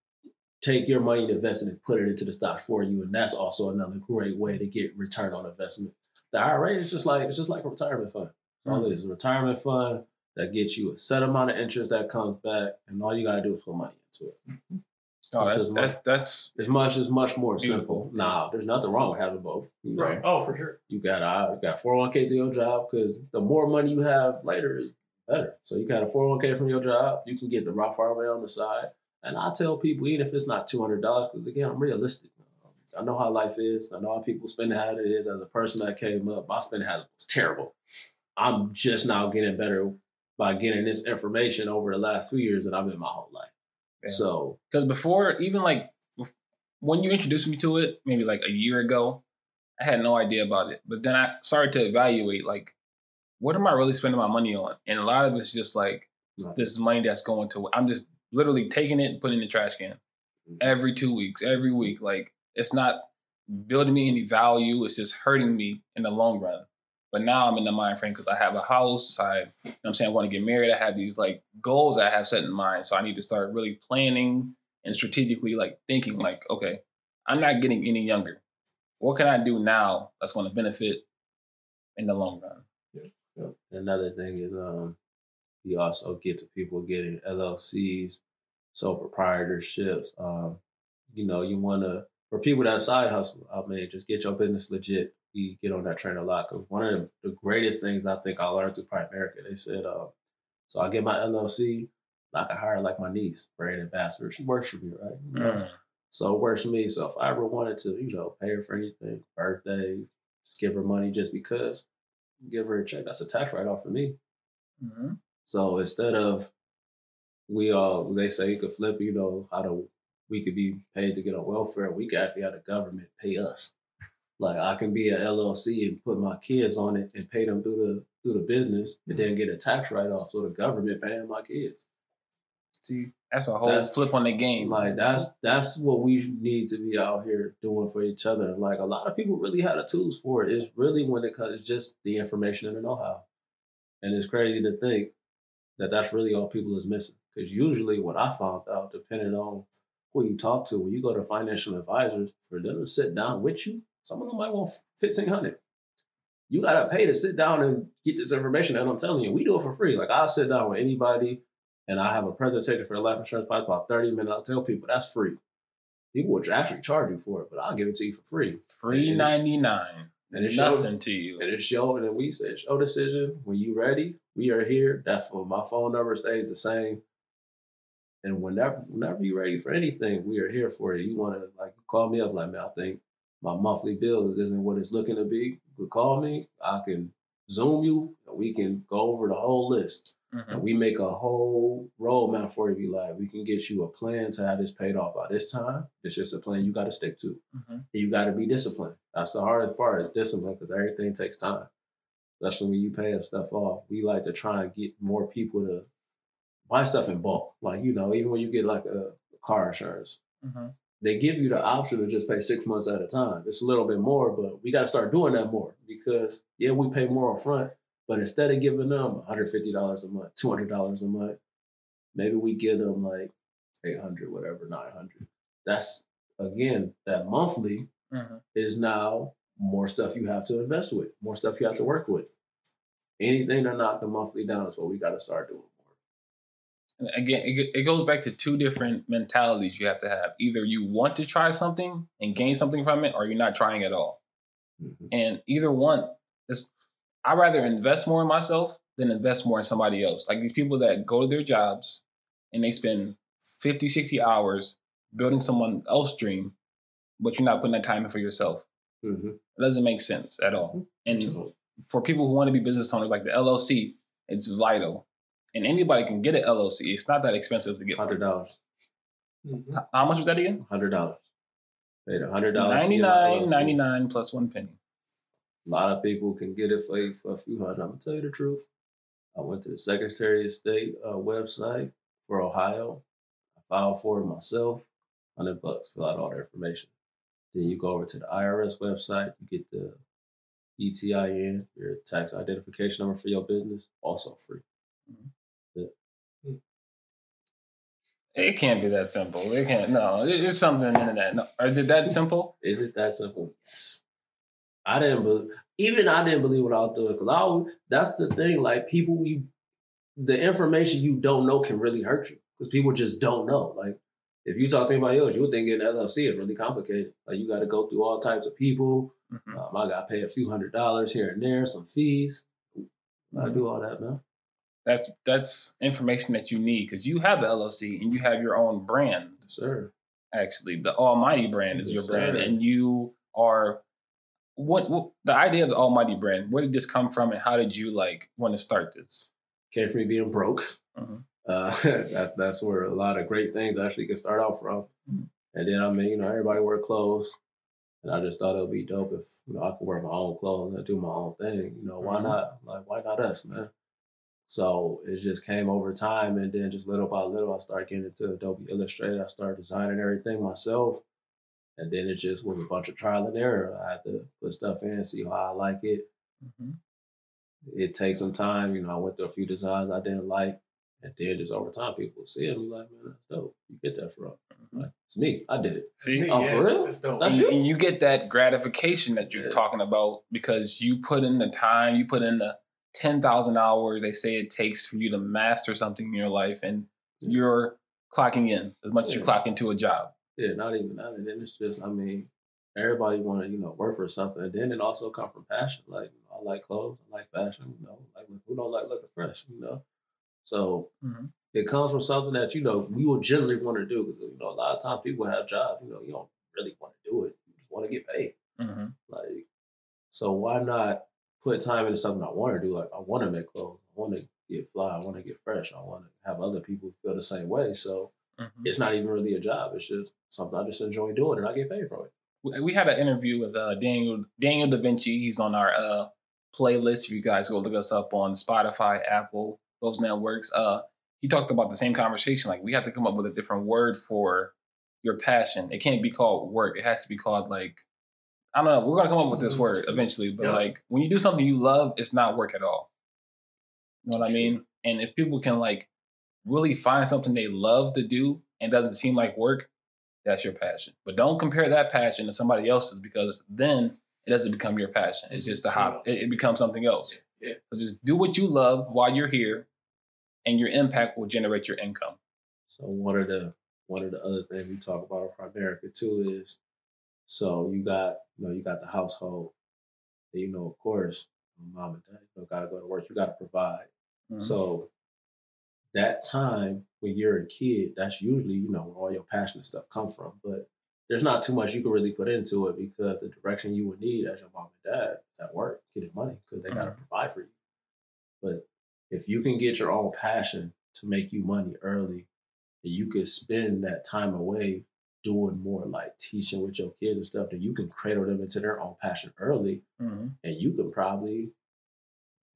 take your money and invest it and put it into the stocks for you. And that's also another great way to get return on investment. The IRA is just like it's just like a retirement fund. All hmm. it is a retirement fund that gets you a set amount of interest that comes back, and all you gotta do is put money into it. Oh, that's, just that's that's It's much it's much more simple. Nah, there's nothing wrong with having both. You, know, right. Oh, for sure. you got uh, you got 401k to your job because the more money you have later is better. So you got a 401k from your job, you can get the Roth IRA on the side. And I tell people, even if it's not two hundred dollars, because again, I'm realistic. I know how life is. I know how people spend it how it is. As a person that came up, my spending habit was terrible. I'm just now getting better by getting this information over the last few years that I've been my whole life. Yeah. So because before even like when you introduced me to it, maybe like a year ago, I had no idea about it. But then I started to evaluate like, what am I really spending my money on? And a lot of it's just like Nothing. this money that's going to. I'm just literally taking it and putting it in the trash can mm-hmm. every two weeks, every week. Like it's not building me any value. It's just hurting me in the long run. But now I'm in the mind frame because I have a house. I, you know I'm saying, I want to get married. I have these like goals I have set in mind. So I need to start really planning and strategically like thinking like, okay, I'm not getting any younger. What can I do now that's going to benefit in the long run? Another thing is um we also get to people getting LLCs, sole proprietorships. Um, you know, you wanna for people that side hustle, I mean, just get your business legit. We get on that train a lot because one of the, the greatest things I think I learned through Primerica, they said, uh, so I get my LLC, I can hire like my niece, brand ambassador. She works for me, right? Mm. So it works for me. So if I ever wanted to, you know, pay her for anything, birthday, just give her money just because, give her a check. That's a tax write off for me. Mhm. So instead of we all they say you could flip, you know, how to we could be paid to get on welfare, we could actually have the government pay us. Like I can be an LLC and put my kids on it and pay them through the through the business and then get a tax write off. So the government paying my kids. See, that's a whole That's- flip on the game. Like that's that's what we need to be out here doing for each other. Like a lot of people really have the tools for it. It's really when it comes, it's just the information and the know-how. And it's crazy to think that that's really all people is missing. Because usually, what I found out, depending on who you talk to, when you go to financial advisors, for them to sit down with you, some of them might want fifteen hundred. You gotta pay to sit down and get this information. And I'm telling you, we do it for free. Like I'll sit down with anybody and I have a presentation for the life insurance policy about 30 minutes. I'll tell people that's free. People will actually charge you for it, but I'll give it to you for free. Free And it's- ninety nine. And it's Nothing to you. and it's your, and we said, show decision. When you ready, we are here. That's for my phone number stays the same. And whenever, whenever you're ready for anything, we are here for you. You want to like call me up, like man, I think my monthly bill isn't what it's looking to be. You call me. I can Zoom you. And we can go over the whole list. Mhm. And we make a whole roadmap for you. Like, we can get you a plan to have this paid off by this time. It's just a plan you got to stick to. Mhm. You got to be disciplined. That's the hardest part is discipline because everything takes time. Especially when you paying stuff off. We like to try and get more people to buy stuff in bulk. Like, you know, even when you get like a car insurance, Mhm. They give you the option to just pay six months at a time. It's a little bit more, but we got to start doing that more because, yeah, we pay more up front, but instead of giving them $150 a month, $200 a month, maybe we give them like 800 whatever, 900 That's, again, that monthly Mhm. is now more stuff you have to invest with, more stuff you have to work with. Anything to knock the monthly down is what we got to start doing Again, it, it goes back to two different mentalities you have to have. Either you want to try something and gain something from it, or you're not trying at all. Mhm. And either one is, I'd rather invest more in myself than invest more in somebody else. Like these people that go to their jobs and they spend 50, 60 hours building someone else's dream, but you're not putting that time in for yourself. Mhm. It doesn't make sense at all. And for people who want to be business owners, like the LLC, it's vital. And anybody can get an LLC. It's not that expensive to get. one. Hundred dollars. Mhm. How much was that again? Hundred dollars. Paid a hundred dollars. Ninety nine, ninety nine plus one penny. A lot of people can get it for you for a few hundred. I'm gonna tell you the truth. I went to the Secretary of State uh, website for Ohio. I filed for it myself. Hundred bucks. Fill out all the information. Then you go over to the IRS website. You get the ETIN, your tax identification number for your business, also free. It can't be that simple. It can't. No, it- it's something in the internet. No, is it that simple? Is it that simple? Yes. I didn't believe, even I didn't believe what I was doing because I was, that's the thing. Like people, you, the information you don't know can really hurt you because people just don't know. Like if you talk to anybody else, you would think getting LLC is really complicated. Like you got to go through all types of people. Mhm. Um, I got to pay a few hundred dollars here and there, some fees. I do all that, man. That's that's information that you need because you have the LLC and you have your own brand. Sir, Actually, the Almighty brand is Yes, your brand, sir. and you are. What, what the idea of the Almighty brand? Where did this come from, and how did you like want to start this? came from me being broke. Mhm. Uh, [LAUGHS] that's that's where a lot of great things actually can start out from. Mhm. And then I mean, you know, everybody wear clothes, and I just thought it would be dope if you know I could wear my own clothes and do my own thing. You know, why Mhm. not? Like, why not us, man? So it just came over time, and then just little by little, I started getting into Adobe Illustrator. I started designing everything myself, and then it just was a bunch of trial and error. I had to put stuff in, see how I like it, Mhm. it takes some time. You know, I went through a few designs I didn't like, and then just over time, people see it and be like, "Man, that's dope. You get that from?" Mhm. Like, it's me. I did it. See, Oh, for real? That's dope. That's and, you? and you get that gratification that you're Yeah. talking about because you put in the time, you put in the ten thousand hours they say it takes for you to master something in your life, and you're clocking in as much as you Yeah. clock into a job. Yeah, not even that. And then it's just, I mean, everybody want to, you know, work for something. And then it also come from passion. Like, I like clothes, I like fashion, you know, like who don't like looking fresh, you know? So Mhm. it comes from something that, you know, we will generally want to do. Because, you know, a lot of times people have jobs, you know, you don't really want to do it. You just want to get paid. Mm-hmm. Like, so why not put time into something I want to do? Like, I want to make clothes. I want to get fly. I want to get fresh. I want to have other people feel the same way. So Mm-hmm. it's not even really a job. It's just something I just enjoy doing and I get paid for it. We- had an interview with uh, Daniel Daniel Da Vinci. He's on our uh, playlist. If you guys go look us up on Spotify, Apple, those networks. Uh, he talked about the same conversation. Like we have to come up with a different word for your passion. It can't be called work. It has to be called like I don't know. We're gonna come up with this mm-hmm. word eventually. But Yeah. like when you do something you love, it's not work at all. You know what I mean? And if people can like really find something they love to do and doesn't seem like work, that's your passion. But don't compare that passion to somebody else's because then it doesn't become your passion. It's just mm-hmm. a hobby. It, it becomes something else. Yeah. So just do what you love while you're here, and your impact will generate your income. So one of the one of the other things we talk about in America too is so you got you know you got the household, you know of course mom and dad you know, gotta go to work. You gotta provide. Mhm. So that time when you're a kid, that's usually you know where all your passionate stuff come from. But there's not too much you can really put into it because the direction you would need as your mom and dad is at work, getting money because they gotta Mhm. provide for you. But if you can get your own passion to make you money early, and you could spend that time away doing more like teaching with your kids and stuff, then you can cradle them into their own passion early, hmm and you can probably.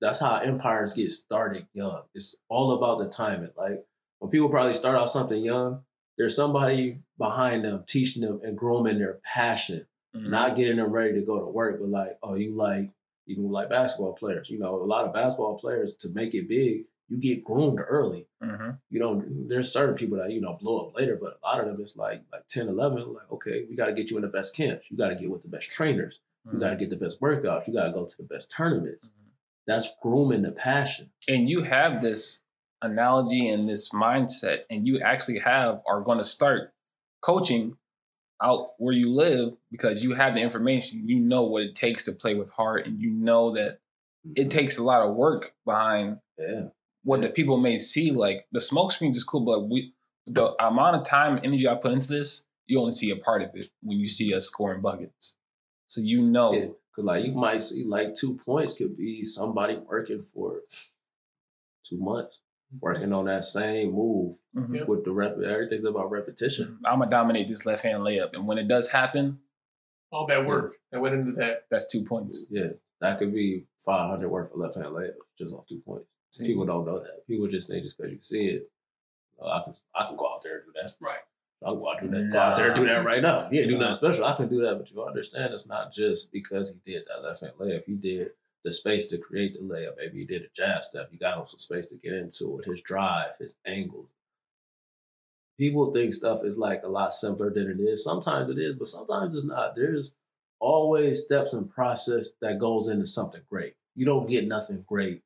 That's how empires get started young. It's all about the timing. Like when people probably start out something young, there's somebody behind them teaching them and grooming their passion Mm-hmm. not getting them ready to go to work, but like, oh, you like even like basketball players. You know, a lot of basketball players to make it big, you get groomed early. hmm You know, there's certain people that you know blow up later, but a lot of them it's like like 10, 11, like okay, we got to get you in the best camps. You got to get with the best trainers. You mm-hmm. got to get the best workouts. You got to go to the best tournaments. Mm-hmm. That's grooming the passion. and you have this analogy and this mindset and you actually have are going to start coaching out where you live because you have the information you know what it takes to play with heart and you know that it mm-hmm. takes a lot of work behind yeah, what the people may see like the smoke screens is cool but we the amount of time and energy i put into this you only see a part of it when you see us scoring buckets so you know yeah. Cause like you might see like two points could be somebody working for two months, working on that same move Mhm. With the rep. Everything's about repetition. i'm gonna dominate this left hand layup and when it does happen All that work that went into that. that's two points Yeah, that could be 500 worth of left hand layup just off two points. People don't know that. People just think just because you see it, oh, I can I can go out there and do that. Right. I'll go out, do that, go out there and do that right now. Yeah, do nothing special. I can do that, but you understand it's not just because he did that left hand layup. He did the space to create the layup. Maybe he did a jab step. He got him some space to get into it. His drive, his angles. People think stuff is like a lot simpler than it is. Sometimes it is, but sometimes it's not. There's always steps and process that goes into something great. You don't get nothing great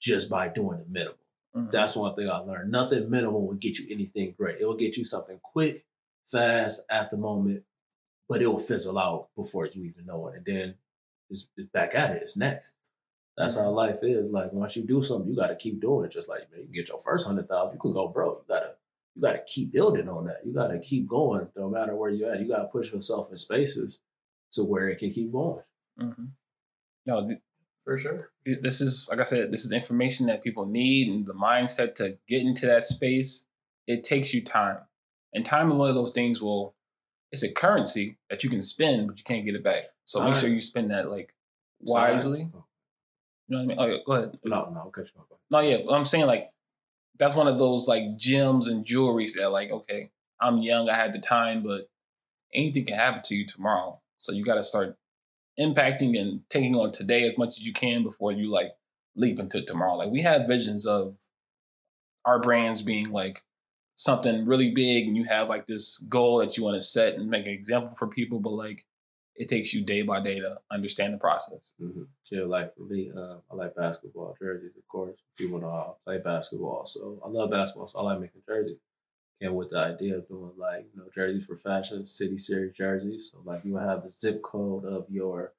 just by doing the minimal. Mhm. That's one thing I learned. Nothing minimal will get you anything great. It will get you something quick, fast, at the moment, but it will fizzle out before you even know it. And then it's, it's back at it. It's next. That's how life is. Like once you do something, you got to keep doing it. Just like man, you get your first hundred thousand, you can go broke. You gotta you gotta keep building on that. You gotta keep going, no matter where you're at. You gotta push yourself in spaces to where it can keep going. Mhm. No, th- For sure. this is like I said, this is the information that people need and the mindset to get into that space. It takes you time, and time is one of those things. Will it's a currency that you can spend, but you can't get it back. So make Time. sure you spend that like wisely. Oh. You know what I mean? Oh, yeah, go ahead. No, no, I'll cut you off. No, yeah, I'm saying like that's one of those like gems and jewelries that like okay, I'm young, I had the time, but anything can happen to you tomorrow. So you got to start impacting and taking on today as much as you can before you like leap into tomorrow. Like we have visions of our brands being like something really big, and you have like this goal that you want to set and make an example for people, but like it takes you day by day to understand the process. Mm-hmm. Yeah, like for me, uh, I like basketball jerseys, of course. People know play basketball, so I love basketball, so I like making jerseys. Came with the idea of doing like you know jerseys for fashion, city series jerseys. So like you would have the zip code of your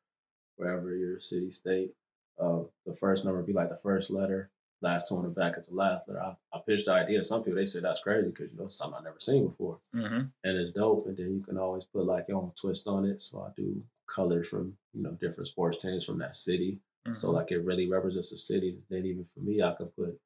wherever your city, state. Uh, the first number would be like the first letter. Last two on the back is the last letter. I, I pitched the idea. Some people they say that's crazy because you know something I've never seen before Mm-hmm. and it's dope. And then you can always put like your own twist on it. So I do colors from you know different sports teams from that city. Mm-hmm. So like it really represents the city. Then even for me, I can put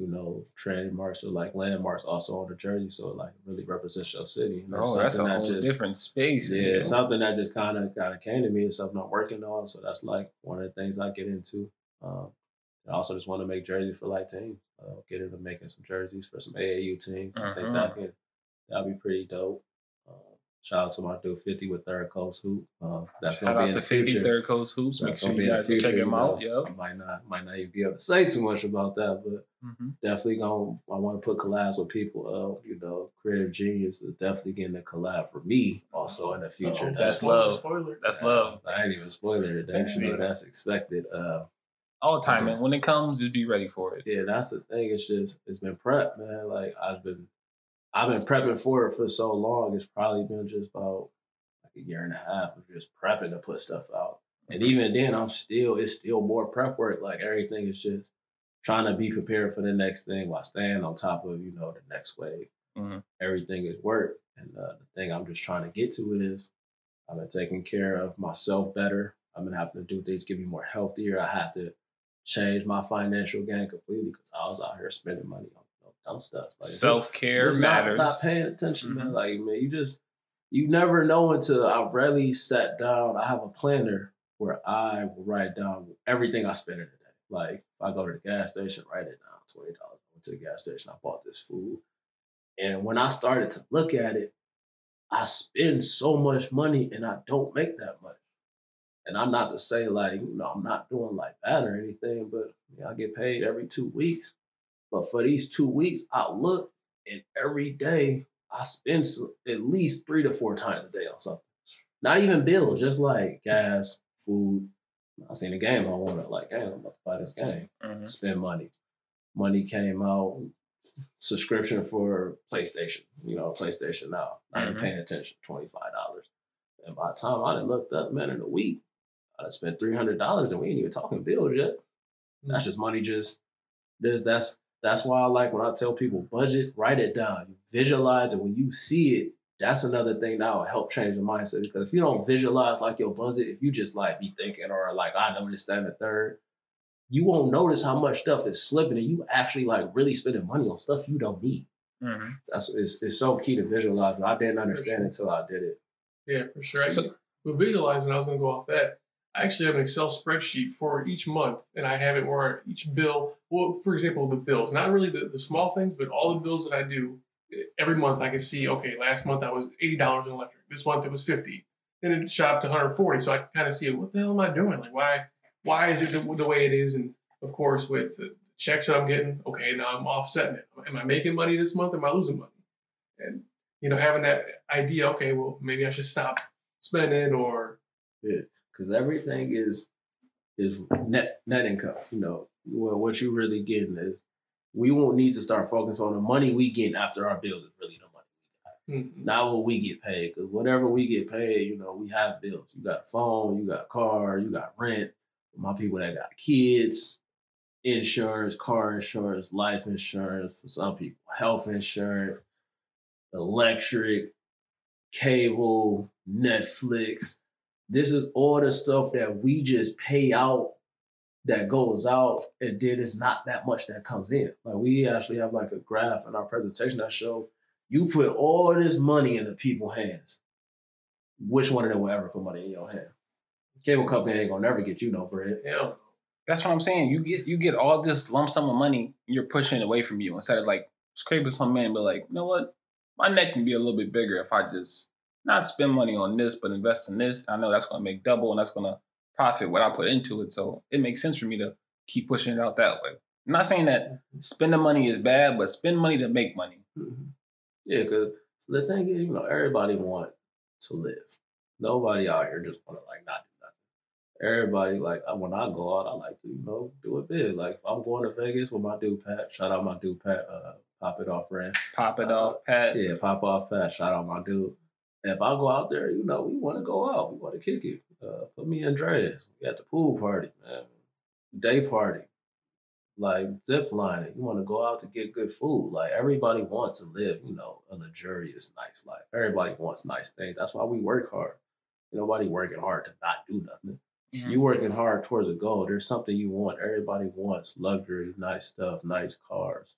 you know trademarks or like landmarks also on the jersey. So it like really represents your city. And oh, that's a something whole just- different space. Yeah, it's something that just kind of kind of came to me. It's something I'm working on. So that's like one of the things I get into. Um, I also just want to make jerseys for like teams. Uh, get into making some jerseys for some AAU teams. I think Uh-huh. that could that'd be pretty dope. Shout out to my dude Fifty with Third Coast Hoop. Uh, that's Shout gonna be in to the 50 future. Third Coast Hoops. Make That's sure you guys check you out. Yep. I might not might not even be able to say too much about that, but Mhm. definitely going to. I want to put collabs with people. Uh, you know, creative genius is definitely getting a collab for me also in the future. Uh-oh, That's spoiler, love. Spoiler. That's love. I ain't even spoiling it. That, you know, Yeah. that's expected. Uh, All time, man. When it comes, just be ready for it. yeah, that's the thing. It's just it's been prep, man. Like I've been, I've been prepping for it for so long. It's probably been just about like a year and a half of just prepping to put stuff out. And even then, I'm still it's still more prep work. Like everything is just trying to be prepared for the next thing while staying on top of you know the next wave. Mhm. Everything is work, and uh, the thing I'm just trying to get to is I've been taking care of myself better. I've been having to do things get me more healthier. I have to change my financial game completely because I was out here spending money on dumb stuff. Like, Self care just not- matters. Not, paying attention, man. Mhm. Like man, you just you never know until I've really sat down. I have a planner where I will write down everything I spend in a day. Like if I go to the gas station, write it down. Twenty dollars. I went to the gas station. I bought this food, and when I started to look at it, I spend so much money and I don't make that much. And I'm not to say like you know I'm not doing like that or anything, but you know, I get paid every two weeks. But for these two weeks, I look and every day I spend at least three to four times a day on something. Not even bills, just like gas, food. I seen a game I wanted, like, hey, I'm about to buy this game. Mhm. Spend money. Money came out, subscription for PlayStation, you know, PlayStation Now. I ain't Mhm. paying attention, $25. And by the time I done looked up, man, in a week, I done spent $300 and we ain't even talking bills yet. That's just money. Just there's that's that's why I like when I tell people budget, write it down, you visualize it. When you see it, that's another thing that will help change your mindset. Because if you don't visualize like your budget, if you just like be thinking or like I noticed that in the third, you won't notice how much stuff is slipping, and you actually like really spending money on stuff you don't need. Mhm. That's it's, it's so key to visualize. I didn't understand it until I did it. Yeah, for sure. So- with visualizing, I was going to go off that. I actually have an Excel spreadsheet for each month, and I have it where each bill, well, for example, the bills, not really the, the small things, but all the bills that I do every month, I can see, okay, last month I was $80 in electric. This month it was 50 Then it shot up to 140 So I can kind of see, what the hell am I doing? Like, why why is it the, the way it is? And of course, with the checks that I'm getting, okay, now I'm offsetting it. Am I making money this month? Am I losing money? And, you know, having that idea, okay, well, maybe I should stop spending or because everything is is net net income. You know, well, what you're really getting is we won't need to start focusing on the money we get after our bills is really the money, Mhm. not what we get paid. Because whatever we get paid, you know, we have bills. You got a phone, you got a car, you got rent. My people that got kids, insurance, car insurance, life insurance. For some people, health insurance, electric, cable, Netflix this is all the stuff that we just pay out that goes out and then it's not that much that comes in. Like we actually have like a graph in our presentation that show you put all this money in the people's hands. Which one of them will ever put money in your hand? Cable company ain't gonna never get you no bread. Hell That's what I'm saying. You get you get all this lump sum of money, you're pushing it away from you. Instead of like scraping some in and be like, you know what? My neck can be a little bit bigger if I just not spend money on this, but invest in this. I know that's gonna make double and that's gonna profit what I put into it. So it makes sense for me to keep pushing it out that way. I'm not saying that spending money is bad, but spend money to make money. yeah because the thing is you know everybody want to live nobody out here just want to like not do nothing everybody like I- when I go out, I like to you know do it big. Like if I'm going to Vegas with my dude Pat, shout out my dude Pat, uh, pop it off brand. Pop it off, Pat. Yeah, pop off Pat, shout out my dude. If I go out there, you know, we want to go out, we want to kick it. Uh, put me in dress. We at the pool party, man. Day party, like zip lining. You want to go out to get good food. Like everybody wants to live, you know, a luxurious, nice life. Everybody wants nice things. That's why we work hard. Nobody working hard to not do nothing. You working hard towards a goal. There's something you want. Everybody wants luxury, nice stuff, nice cars.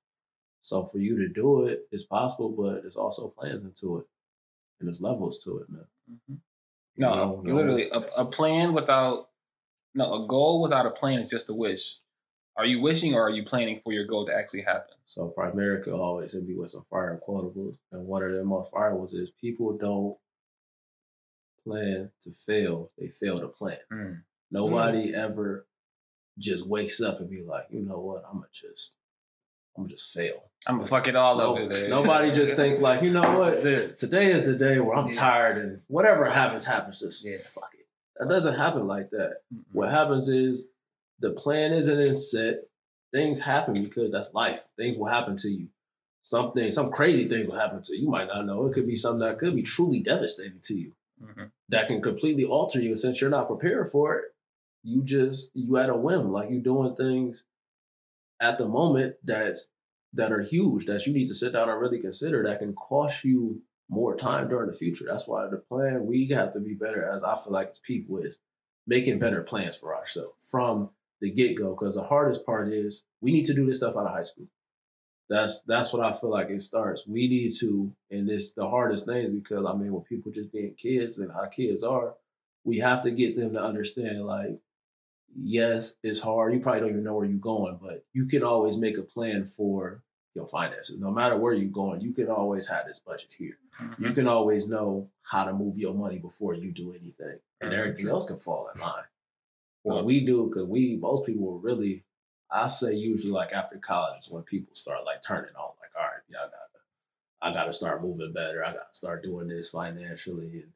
So for you to do it, it's possible, but there's also plans into it, and there's levels to it, man. Mhm. No, No, no. literally a, a plan without no a goal without a plan is just a wish. Are you wishing or are you planning for your goal to actually happen? So Primerica always hit me with some fire quotables, and one of them most fire was is people don't plan to fail; they fail to plan. Mm. Nobody ever just wakes up and be like, you know what, I'm gonna just, I'm gonna just fail. I'm gonna fuck it all No- up today. Nobody just [LAUGHS] think like, you know what, This is it. today is the day where I'm Yeah. tired and whatever happens, happens. Just Yeah. fuck it. That doesn't happen like that. Mm-mm. What happens is the plan isn't in set. Things happen because that's life. Things will happen to you. Something, some crazy things will happen to you. You might not know. It could be something that could be truly devastating to you. Mhm. That can completely alter you. And since you're not prepared for it, you just you at a whim. Like you're doing things at the moment that's that are huge that you need to sit down and really consider that can cost you more time during the future. That's why the plan we have to be better as I feel like people is making better plans for ourselves from the get go. Because the hardest part is we need to do this stuff out of high school. That's that's what I feel like it starts. We need to, and this the hardest thing because I mean, when people just being kids and how kids are, we have to get them to understand like, yes, it's hard. You probably don't even know where you're going, but you can always make a plan for your finances. No matter where you're going, you can always have this budget here. Mm-hmm. You can always know how to move your money before you do anything, and everything else can fall in line. What Totally. we do, because we most people really, I say usually like after college is when people start like turning on, like, all right, yeah, I gotta, I gotta start moving better. I gotta start doing this financially. And,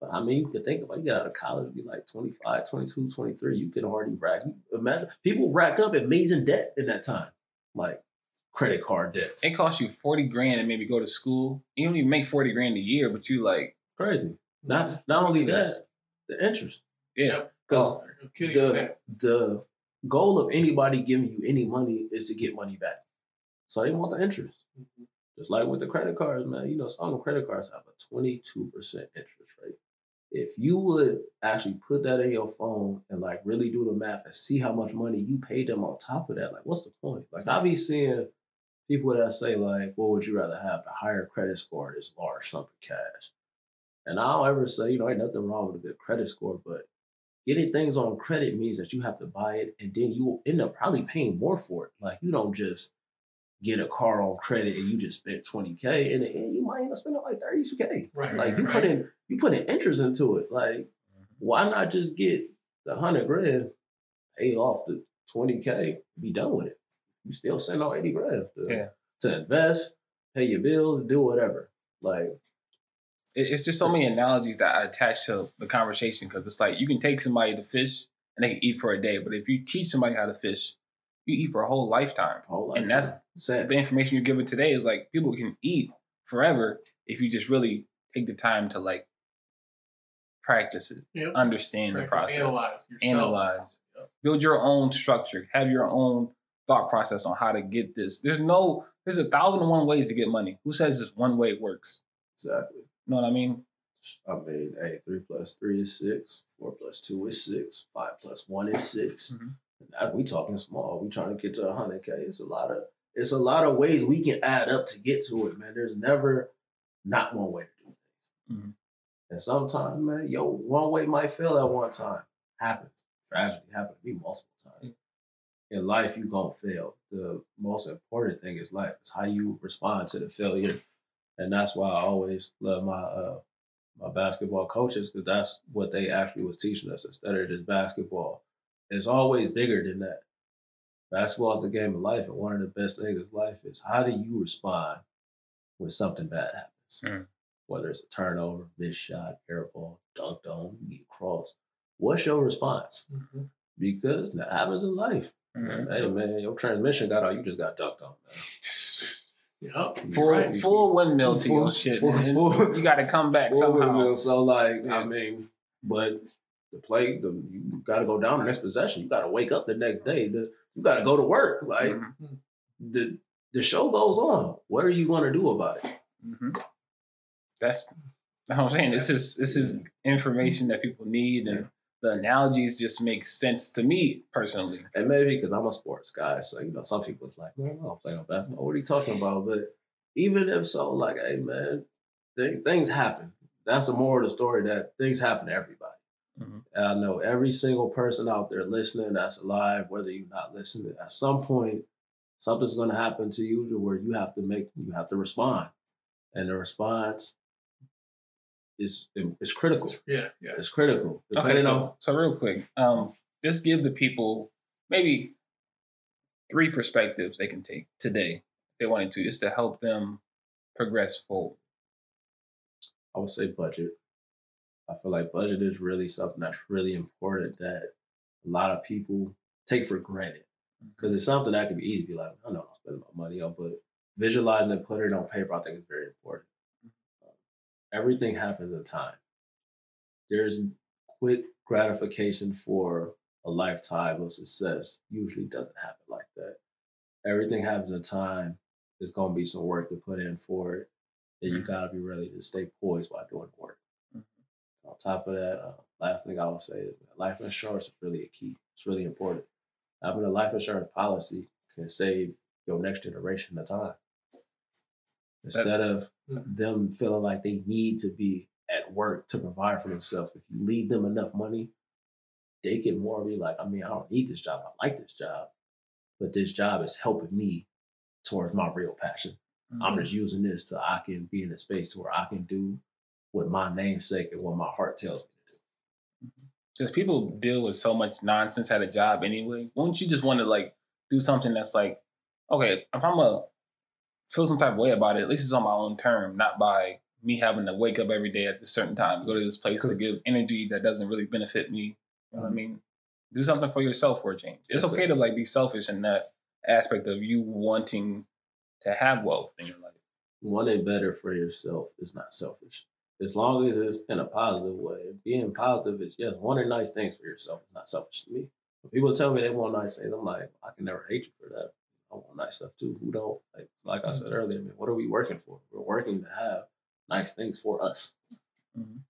but I mean, you could think about you get out of college, be like 25, 22, 23, you can already rack. You imagine people rack up amazing debt in that time, like credit card debts. It costs you forty grand and maybe go to school. You don't even make forty grand a year, but you like, Crazy. Not not only that, the interest. yeah, Because I'm kidding you with the the goal of anybody giving you any money is to get money back. So they want the interest. Mhm. Just like with the credit cards, man. You know, some of the credit cards have a 22% interest rate. If you would actually put that in your phone and like really do the math and see how much money you paid them on top of that, like what's the point? Like I be seeing people that say like, what would you rather have? The higher credit score or large sum of cash? And I don't ever say, you know, ain't nothing wrong with a good credit score, but getting things on credit means that you have to buy it and then you end up probably paying more for it. Like you don't just get a car on credit and you just spent 20K and then you might end up spending like 30K. Right. Like you right. put in you put in interest into it. Like mm-hmm. why not just get the hundred grand, pay off the 20K, be done with it. You still send out 80 grand to, Yeah. to invest, pay your bills, do whatever. Like it's just so many analogies that I attach to the conversation because it's like you can take somebody to fish and they can eat for a day, but if you teach somebody how to fish, you eat for a whole lifetime. whole And that's man. sad. The information you're given today is like people can eat forever if you just really take the time to like practice it, Yep. understand the process, Analyze yourself. analyze, Yep. build your own structure, have your own thought process on how to get this. There's no, there's a thousand and one ways to get money. Who says this one way works? Exactly. You know what I mean? I mean, hey, three plus three is six. Four plus two is six. Five plus one is 6 Mhm. Now we talking small. We trying to get to hundred k. It's a lot of it's a lot of ways we can add up to get to it, man. There's never not one way to do things. Mhm. And sometimes, man, yo, one way might fail at one time. Happens. Tragedy happened to me multiple times. In life, you gonna fail. The most important thing is life. It's how you respond to the failure. And that's why I always love my uh my basketball coaches because that's what they actually was teaching us instead of just basketball. It's always bigger than that. Basketball is the game of life, and one of the best things of life is how do you respond when something bad happens? Mm. Whether it's a turnover, missed shot, air ball, dunked on, you get crossed. What's your response? Mhm. Because that happens in life. Mhm. Hey man, your transmission got out, you just got dunked on. Man. [SIGHS] Yep. You're Full right. full windmill to your Full- shit. full- full- you got to come back Full somehow. windmill. So like, Yeah. I mean, but the play, the you got to go down the next possession. You got to wake up the next day. The, you got to go to work. Like Mhm. the the show goes on. What are you going to do about it? hmm That's, that's what I'm saying. This is this is information that people need, and the analogies just make sense to me personally. And maybe because I'm a sports guy, so you know, some people it's like, man, I'm playing basketball. What are you talking about? But even if so, like, hey man, th- things happen. That's the moral of the story that things happen to everybody. Mhm. And I know every single person out there listening that's alive, whether you're not listening, at some point something's going to happen to you to where you have to make you have to respond, and the response is is critical. Yeah. Yeah. It's critical. Okay, Depending so on so real quick, um, just give the people maybe three perspectives they can take today if they wanted to, just to help them progress forward. I would say budget. I feel like budget is really something that's really important that a lot of people take for granted because it's something that can be easy to be like, I know I'm spending my money on, but visualizing and putting it on paper, I think is very important. Um, everything happens in time. There's quick gratification for a lifetime of success. Usually doesn't happen like that. Everything happens in time. There's gonna be some work to put in for it, and you Mhm. gotta be ready to stay poised while doing the work. On top of that, uh, last thing I would say is that life insurance is really a key. It's really important. Having a life insurance policy can save your next generation the time. Instead of Mhm. them feeling like they need to be at work to provide for themselves, if you leave them enough money, they can more be like, I mean, I don't need this job. I like this job, but this job is helping me towards my real passion. Mm-hmm. I'm just using this so I can be in a space where I can do what my namesake and what my heart tells me to do. because people deal with so much nonsense at a job anyway. Won't you just want to like do something that's like, okay, if I'm a feel some type of way about it, at least it's on my own term, not by me having to wake up every day at a certain time, go to this place to give energy that doesn't really benefit me. You know what I mm-hmm. mean? Do something for yourself for a change. It's okay to like be selfish in that aspect of you wanting to have wealth in your life. Wanting better for yourself is not selfish. As long as it's in a positive way. Being positive is yes, wanting nice things for yourself is not selfish to me. When people tell me they want nice things, I'm like, I can never hate you for that. I want nice stuff too. Who don't? Like, like I said earlier, man, what are we working for? We're working to have nice things for us. Mhm.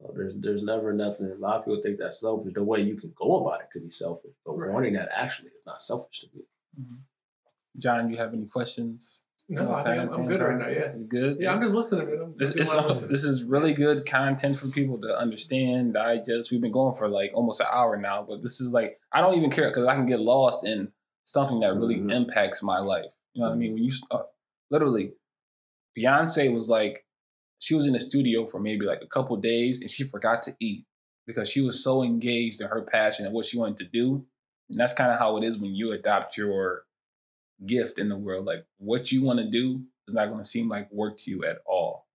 So there's there's never nothing. A lot of people think that's selfish. The way you can go about it could be selfish, but Right. wanting that actually is not selfish to me. John, do you have any questions? No, I think I'm, I'm good right now. Yeah, You good? yeah. I'm just listening. Man. I'm This, it's, my listening. this is really good content for people to understand, digest. We've been going for like almost an hour now, but this is like I don't even care because I can get lost in something that really Mhm. impacts my life. You know what I mean? When you uh, literally, Beyonce was like, she was in the studio for maybe like a couple days and she forgot to eat because she was so engaged in her passion and what she wanted to do. And that's kind of how it is when you adopt your gift in the world. Like what you want to do is not going to seem like work to you at all.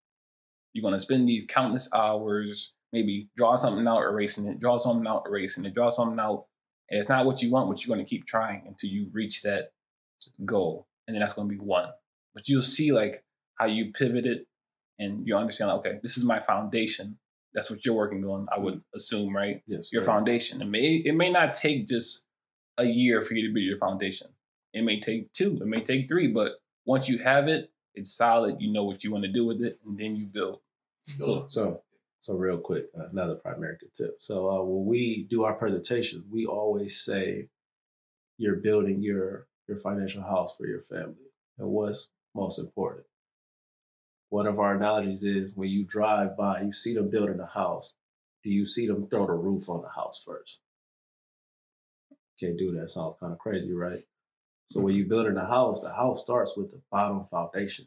You're going to spend these countless hours, maybe draw something out, erasing it, draw something out, erasing it, draw something out. And it's not what you want, but you're going to keep trying until you reach that goal. And then that's going to be one. But you'll see like how you pivoted and you understand, like, okay, this is my foundation. That's what you're working on, I would mm-hmm. assume, right? Yes, your sir. foundation. It may it may not take just a year for you to build your foundation. It may take two, it may take three, but once you have it, it's solid. You know what you want to do with it, and then you build. So So, so real quick, uh, another primary tip. So, uh, when we do our presentations, we always say you're building your your financial house for your family, and what's most important. One of our analogies is when you drive by, you see them building a house. Do you see them throw the roof on the house first? Can't do that. Sounds kind of crazy, right? So when you're building a house, the house starts with the bottom foundation.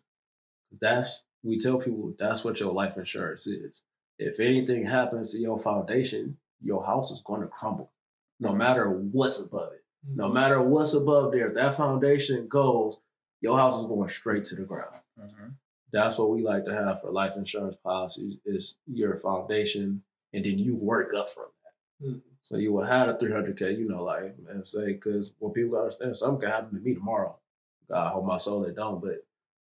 That's we tell people that's what your life insurance is. If anything happens to your foundation, your house is going to crumble, no matter what's above it. No matter what's above there, if that foundation goes, your house is going straight to the ground. That's what we like to have for life insurance policies is your foundation, and then you work up from that. Mhm. So you will have a 300k, you know, like and say because what people gotta understand, something can happen to me tomorrow. God hold my soul, it don't, but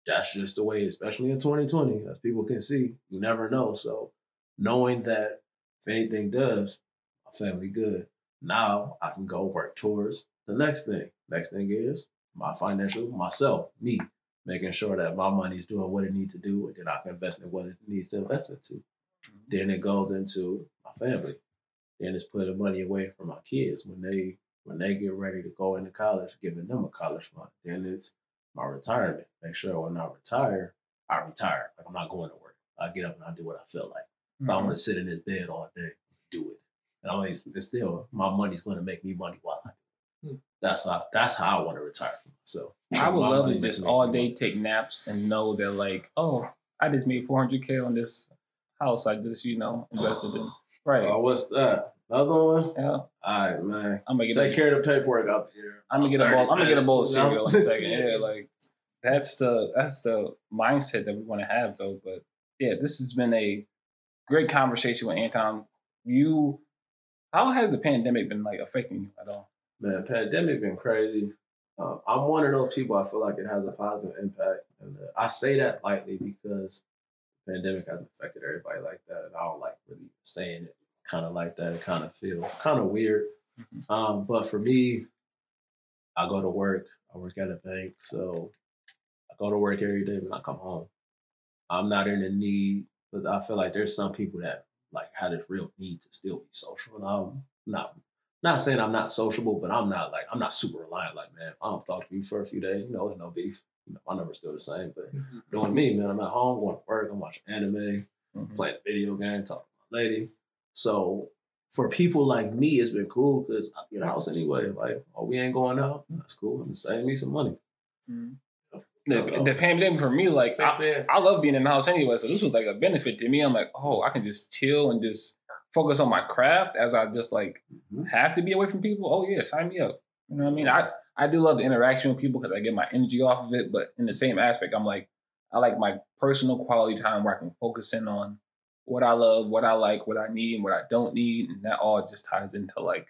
that's just the way, especially in 2020, as people can see, you never know. So knowing that if anything does, my family good. Now I can go work towards the next thing. Next thing is my financial, myself, me, making sure that my money is doing what it needs to do, and then I can invest in what it needs to invest into. Mm-hmm. Then it goes into my family. Then it's putting money away for my kids when they when they get ready to go into college, giving them a college fund. Then it's my retirement. Make sure when I retire, I retire. Like I'm not going to work. I get up and I do what I feel like. If I want to sit in this bed all day, do it. And I mean, it's, still my money's going to make me money while I do. Hmm. That's how that's how I want to retire for myself. I would love money to just all money. day take naps and know that like, oh, I just made 400k on this house. I just you know invested in. [SIGHS] Right. Oh, what's that? Another one? Yeah. All right, man. I'm gonna get Take a, care of the paperwork up here. I'm gonna get a bowl. I'm gonna get a bowl of cereal in a second. [LAUGHS] Yeah, like that's the that's the mindset that we want to have though. But yeah, this has been a great conversation with Anton. You, how has the pandemic been like affecting you at all? Man, pandemic been crazy. Um, I'm one of those people. I feel like it has a positive impact, and uh, I say that lightly because the pandemic hasn't affected everybody like that, and I don't like really saying it kind of like that. It kind of feel kind of weird. Mhm. Um, but for me, I go to work. I work at a bank, so I go to work every day, when I come home. I'm not in the need, but I feel like there's some people that like have this real need to still be social, and I'm not not saying I'm not sociable, but I'm not like I'm not super reliant. Like, man, if I don't talk to you for a few days, you know, it's no beef. You know, my number's still the same. But doing me, man, I'm at home, going to work, I'm watching anime, Mhm. playing video game, talking to my lady. So for people like me, it's been cool because I be in the house anyway. Like, oh, we ain't going out. That's cool. I'm saving me some money. Mhm. The, the pandemic for me, like I. I love being in the house anyway, so this was like a benefit to me. I'm like, oh, I can just chill and just focus on my craft as I just like Mhm. have to be away from people. Oh yeah, sign me up. You know what I mean? I I do love the interaction with people because I get my energy off of it. But in the same aspect, I'm like, I like my personal quality time where I can focus in on what I love, what I like, what I need, and what I don't need, and that all just ties into like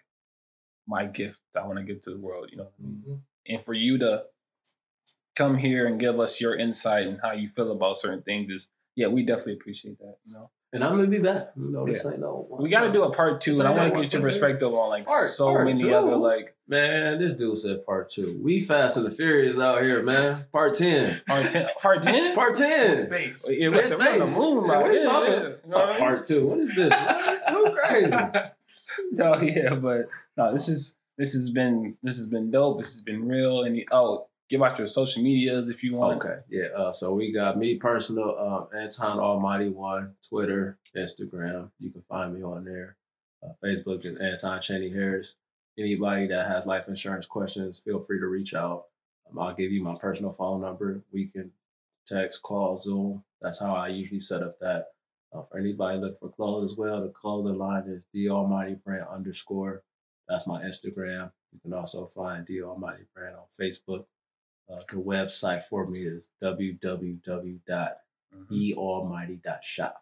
my gift that I want to give to the world. You know what I mean? Mhm. and for you to come here and give us your insight and how you feel about certain things is yeah we definitely appreciate that you know And I'm gonna be back. You know, this ain't no. we got to do a part two and i like want to that get your one, perspective on like Part- so part many two? other like Man, this dude said part two. We fast and the furious out here, man. Part ten. part 10 part 10 [LAUGHS] Part ten. Space. yeah, Where's we're on the moon Yeah, right what are you yeah, talking yeah. about? You know what Part two. What is this? man? It's too crazy. [LAUGHS] so yeah but no this is this has been this has been dope this has been real and you, oh give out your social medias if you want Okay, yeah. Uh, so we got me personal, um, Anton Almighty One, Twitter, Instagram. You can find me on there. Uh, Facebook is Anton Cheney Harris. Anybody that has life insurance questions, feel free to reach out. Um, I'll give you my personal phone number. We can text, call, Zoom. That's how I usually set up that. Uh, for anybody looking for clothes as well, the clothing line is the Almighty Brand underscore. That's my Instagram. You can also find the Almighty Brand on Facebook. Uh, the website for me is www.bealmighty.shop.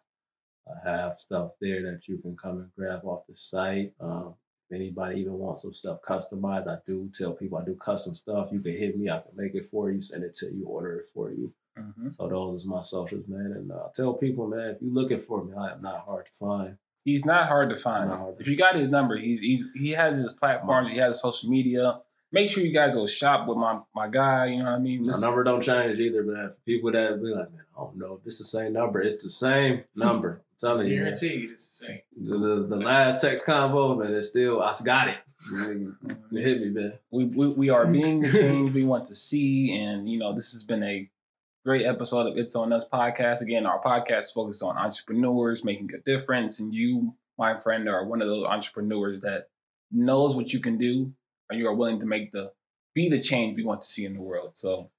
I have stuff there that you can come and grab off the site. Um, if anybody even wants some stuff customized, I do tell people I do custom stuff. You can hit me, I can make it for you, send it to you, order it for you. Mhm. So those is my socials, man. And uh, tell people, man, if you're looking for me, I am not hard to find. he's not hard to find hard to if you got his number he's he's he has his platforms he has social media make sure you guys go shop with my my guy you know what i mean My number don't change either, man. For people that be like, man, I don't know if this is the same number. It's the same number. I'm telling you. Guaranteed, it's the same. The, the, the last text convo, man, it's still, I got it. Mm-hmm. It hit me, man. we, we we are being the change we want to see and you know this has been a great episode of it's on us podcast again our podcast focused on entrepreneurs making a difference and you my friend are one of those entrepreneurs that knows what you can do and you are willing to make the be the change we want to see in the world. So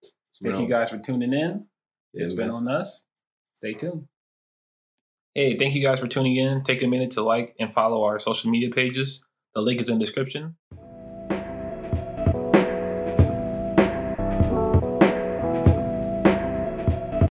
thank you guys for tuning in. It's been on us. Stay tuned. Hey thank you guys for tuning in. Take a minute to like and follow our social media pages. The link is in the description